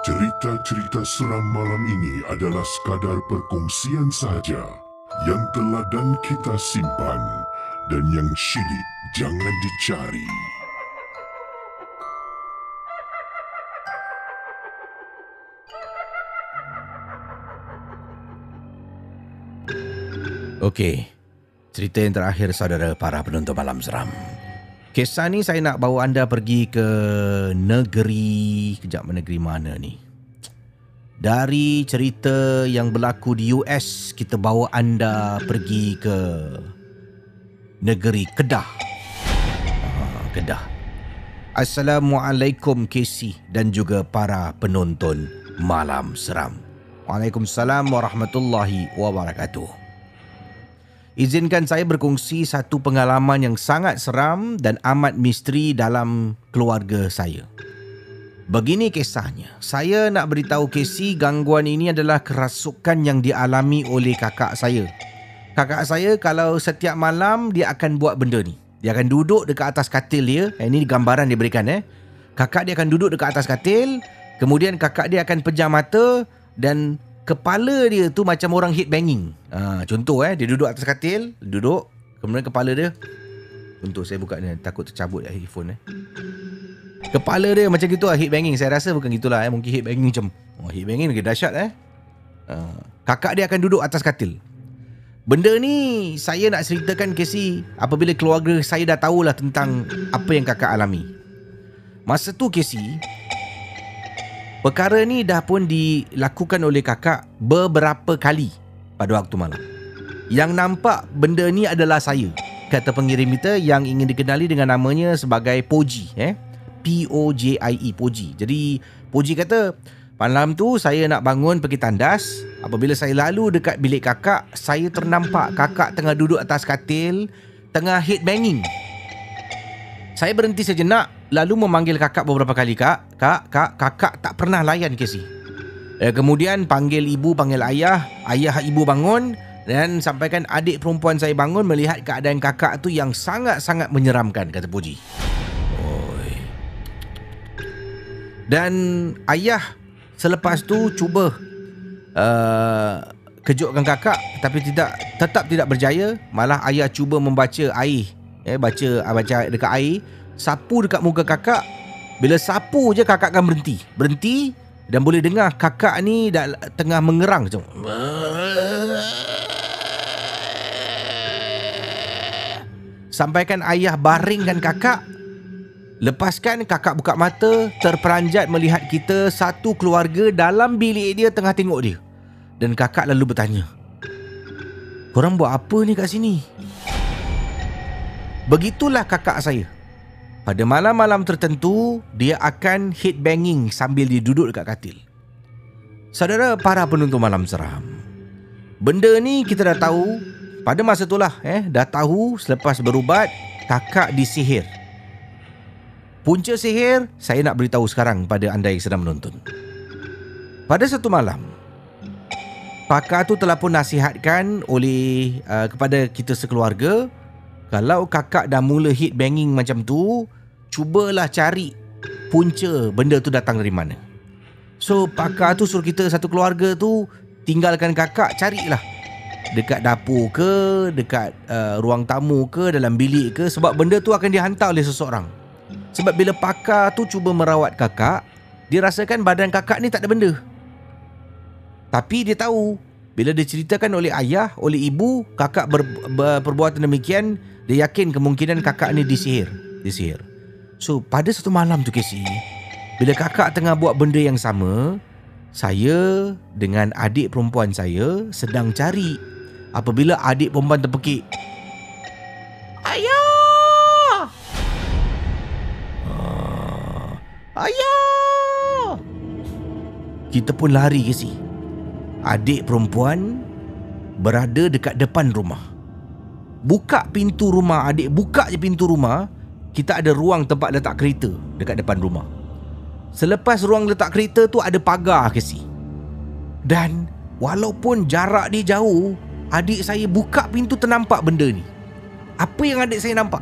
Cerita-cerita seram malam ini adalah sekadar perkongsian sahaja yang telah dan kita simpan dan yang syilid jangan dicari. Okey. Cerita yang terakhir saudara para penonton malam seram. Kisah ni saya nak bawa anda pergi ke negeri kejap negeri mana ni? Dari cerita yang berlaku di US, kita bawa anda pergi ke negeri Kedah. Ah, Kedah. Assalamualaikum KC dan juga para penonton Malam Seram. Waalaikumsalam warahmatullahi wabarakatuh. Izinkan saya berkongsi satu pengalaman yang sangat seram dan amat misteri dalam keluarga saya. Begini kisahnya. Saya nak beritahu Casey gangguan ini adalah kerasukan yang dialami oleh kakak saya. Kakak saya kalau setiap malam dia akan buat benda ni. Dia akan duduk dekat atas katil dia. Eh, ini gambaran dia berikan eh. Kakak dia akan duduk dekat atas katil. Kemudian kakak dia akan pejam mata dan kepala dia tu macam orang hit banging. Ha, contoh eh, dia duduk atas katil, duduk. Kemudian kepala dia Contoh saya buka ni takut tercabut headphone eh. Kepala dia macam gitu lah hit banging. Saya rasa bukan gitulah eh. Mungkin hit banging macam oh, hit banging lagi dahsyat eh. Uh, kakak dia akan duduk atas katil. Benda ni saya nak ceritakan Casey apabila keluarga saya dah tahulah tentang apa yang kakak alami. Masa tu Casey, perkara ni dah pun dilakukan oleh kakak beberapa kali pada waktu malam. Yang nampak benda ni adalah saya, kata pengirim kita yang ingin dikenali dengan namanya sebagai Poji. Eh? P-O-J-I-E, Poji. Jadi Poji kata, Malam tu saya nak bangun pergi tandas. Apabila saya lalu dekat bilik kakak, saya ternampak kakak tengah duduk atas katil, tengah head banging. Saya berhenti sejenak, lalu memanggil kakak beberapa kali, Kak. Kak, kak, kakak tak pernah layan Casey. Eh, kemudian panggil ibu, panggil ayah. Ayah ibu bangun dan sampaikan adik perempuan saya bangun melihat keadaan kakak tu yang sangat-sangat menyeramkan, kata Puji. Oi. Dan ayah Selepas tu cuba uh, kejutkan kakak tapi tidak tetap tidak berjaya. Malah ayah cuba membaca air. Eh baca baca dekat air, sapu dekat muka kakak. Bila sapu je kakak akan berhenti. Berhenti dan boleh dengar kakak ni dah tengah mengerang macam. Sampaikan ayah baringkan kakak Lepaskan kakak buka mata Terperanjat melihat kita Satu keluarga dalam bilik dia Tengah tengok dia Dan kakak lalu bertanya Korang buat apa ni kat sini? Begitulah kakak saya Pada malam-malam tertentu Dia akan hit banging Sambil dia duduk dekat katil. Saudara para penonton malam seram. Benda ni kita dah tahu Pada masa itulah eh, Dah tahu selepas berubat Kakak disihir. Punca sihir, saya nak beritahu sekarang pada anda yang sedang menonton. Pada satu malam, pakar tu telah pun nasihatkan oleh uh, kepada kita sekeluarga, kalau kakak dah mula hit banging macam tu, cubalah cari punca benda tu datang dari mana. So, pakar tu suruh kita satu keluarga tu tinggalkan kakak, carilah dekat dapur ke, dekat uh, ruang tamu ke, dalam bilik ke sebab benda tu akan dihantar oleh seseorang. Sebab bila pakar tu cuba merawat kakak, dia rasakan badan kakak ni tak ada benda. Tapi dia tahu, bila diceritakan oleh ayah, oleh ibu, kakak ber, ber, perbuatan demikian, dia yakin kemungkinan kakak ni disihir. Disihir. So, pada satu malam tu Casey, bila kakak tengah buat benda yang sama, saya dengan adik perempuan saya sedang cari. Apabila adik perempuan terpekik, Ayah! Kita pun lari si. Adik perempuan berada dekat depan rumah. Buka pintu rumah adik, buka je pintu rumah, kita ada ruang tempat letak kereta dekat depan rumah. Selepas ruang letak kereta tu ada pagar ke si. Dan walaupun jarak dia jauh, adik saya buka pintu ternampak benda ni. Apa yang adik saya nampak?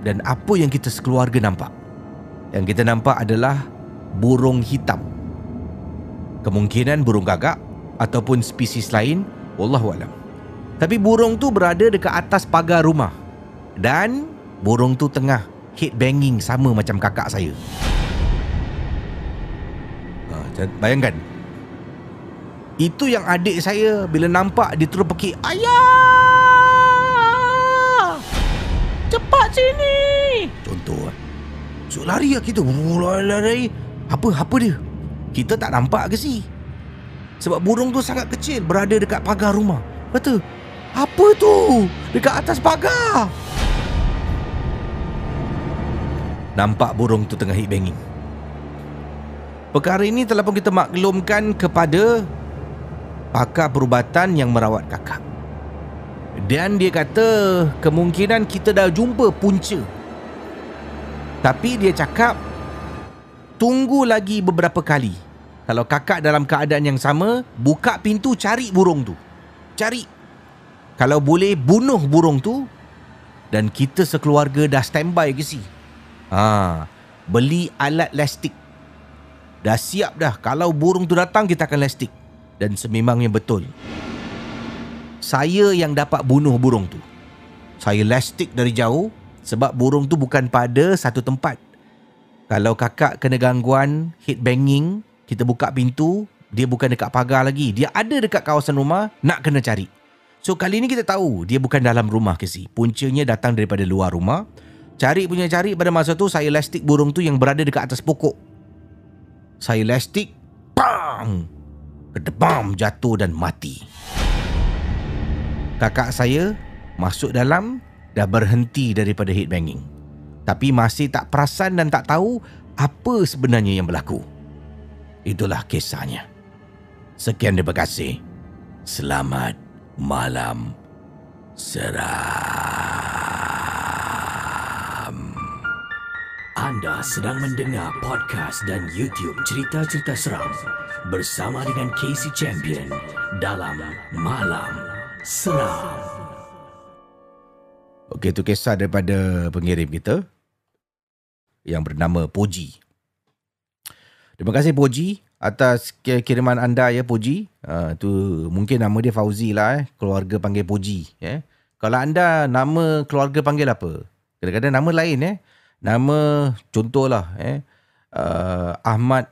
Dan apa yang kita sekeluarga nampak? Yang kita nampak adalah burung hitam. Kemungkinan burung gagak ataupun spesies lain, wallahu alam. Tapi burung tu berada dekat atas pagar rumah. Dan burung tu tengah head banging sama macam kakak saya. Ha, bayangkan. Itu yang adik saya bila nampak dia terus pekik, "Ayah! Cepat sini!" Contoh ah. So lari lah kita Lari Apa apa dia Kita tak nampak ke si Sebab burung tu sangat kecil Berada dekat pagar rumah Kata Apa tu Dekat atas pagar Nampak burung tu tengah hit banging Perkara ini telah pun kita maklumkan kepada Pakar perubatan yang merawat kakak Dan dia kata kemungkinan kita dah jumpa punca. Tapi dia cakap tunggu lagi beberapa kali. Kalau kakak dalam keadaan yang sama, buka pintu cari burung tu. Cari. Kalau boleh bunuh burung tu dan kita sekeluarga dah standby ke si. Ha, beli alat lastik. Dah siap dah. Kalau burung tu datang kita akan lastik. Dan sememangnya betul. Saya yang dapat bunuh burung tu. Saya lastik dari jauh sebab burung tu bukan pada satu tempat. Kalau kakak kena gangguan, hit banging, kita buka pintu, dia bukan dekat pagar lagi. Dia ada dekat kawasan rumah, nak kena cari. So kali ni kita tahu dia bukan dalam rumah ke si. Puncanya datang daripada luar rumah. Cari punya cari pada masa tu saya lastik burung tu yang berada dekat atas pokok. Saya lastik, bang! Kedebam jatuh dan mati. Kakak saya masuk dalam dah berhenti daripada hit banging. Tapi masih tak perasan dan tak tahu apa sebenarnya yang berlaku. Itulah kisahnya. Sekian terima kasih. Selamat malam seram. Anda sedang mendengar podcast dan YouTube cerita-cerita seram bersama dengan Casey Champion dalam Malam Seram. Okey, itu kisah daripada pengirim kita yang bernama Poji. Terima kasih Poji atas kiriman anda ya Poji. Uh, tu mungkin nama dia Fauzi lah eh. Keluarga panggil Poji. Eh. Kalau anda nama keluarga panggil apa? Kadang-kadang nama lain eh. Nama contohlah eh. Uh, Ahmad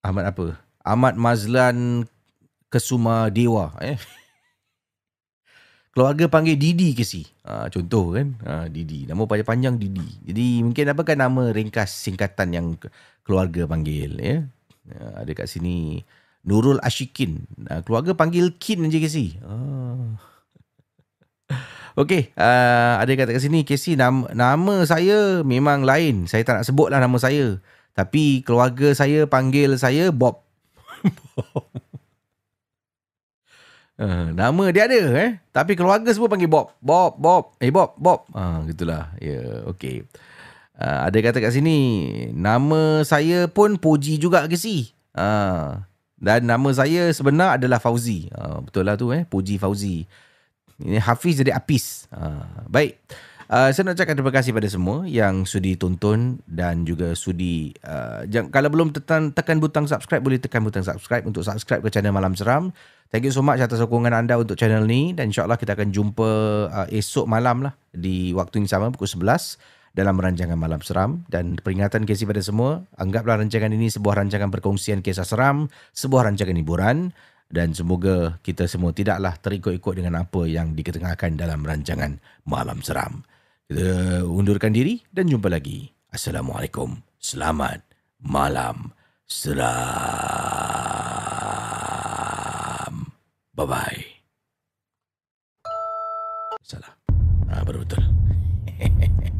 Ahmad apa? Ahmad Mazlan Kesuma Dewa eh. Keluarga panggil Didi ke si? Ha, contoh kan? Ha, Didi. Nama panjang-panjang Didi. Jadi mungkin apa kan nama ringkas singkatan yang keluarga panggil. Ya? Ha, ada kat sini Nurul Ashikin. Ha, keluarga panggil Kin je ke si? Ha. Okey, uh, ada kata kat sini Casey nama, nama saya memang lain. Saya tak nak sebutlah nama saya. Tapi keluarga saya panggil saya Bob. Uh, nama dia ada eh? Tapi keluarga semua panggil Bob. Bob Bob. Eh Bob Bob. Ah uh, gitulah. Ya yeah, okey. Uh, ada kata kat sini nama saya pun Puji juga ke si uh, dan nama saya sebenar adalah Fauzi. Uh, betul lah tu eh? Puji Fauzi ini Hafiz jadi Apis. Uh, baik. Uh, saya nak cakap terima kasih pada semua yang sudi tonton dan juga sudi uh, jang, kalau belum tekan, tekan butang subscribe boleh tekan butang subscribe untuk subscribe ke channel Malam Seram. Thank you so much atas sokongan anda untuk channel ni dan insyaallah kita akan jumpa uh, esok malam lah di waktu yang sama pukul 11 dalam rancangan Malam Seram. Dan peringatan Casey pada semua anggaplah rancangan ini sebuah rancangan perkongsian kisah seram, sebuah rancangan hiburan dan semoga kita semua tidaklah terikut-ikut dengan apa yang diketengahkan dalam rancangan Malam Seram. Kita undurkan diri dan jumpa lagi. Assalamualaikum. Selamat malam seram. Bye-bye. Salah. Ah, baru betul.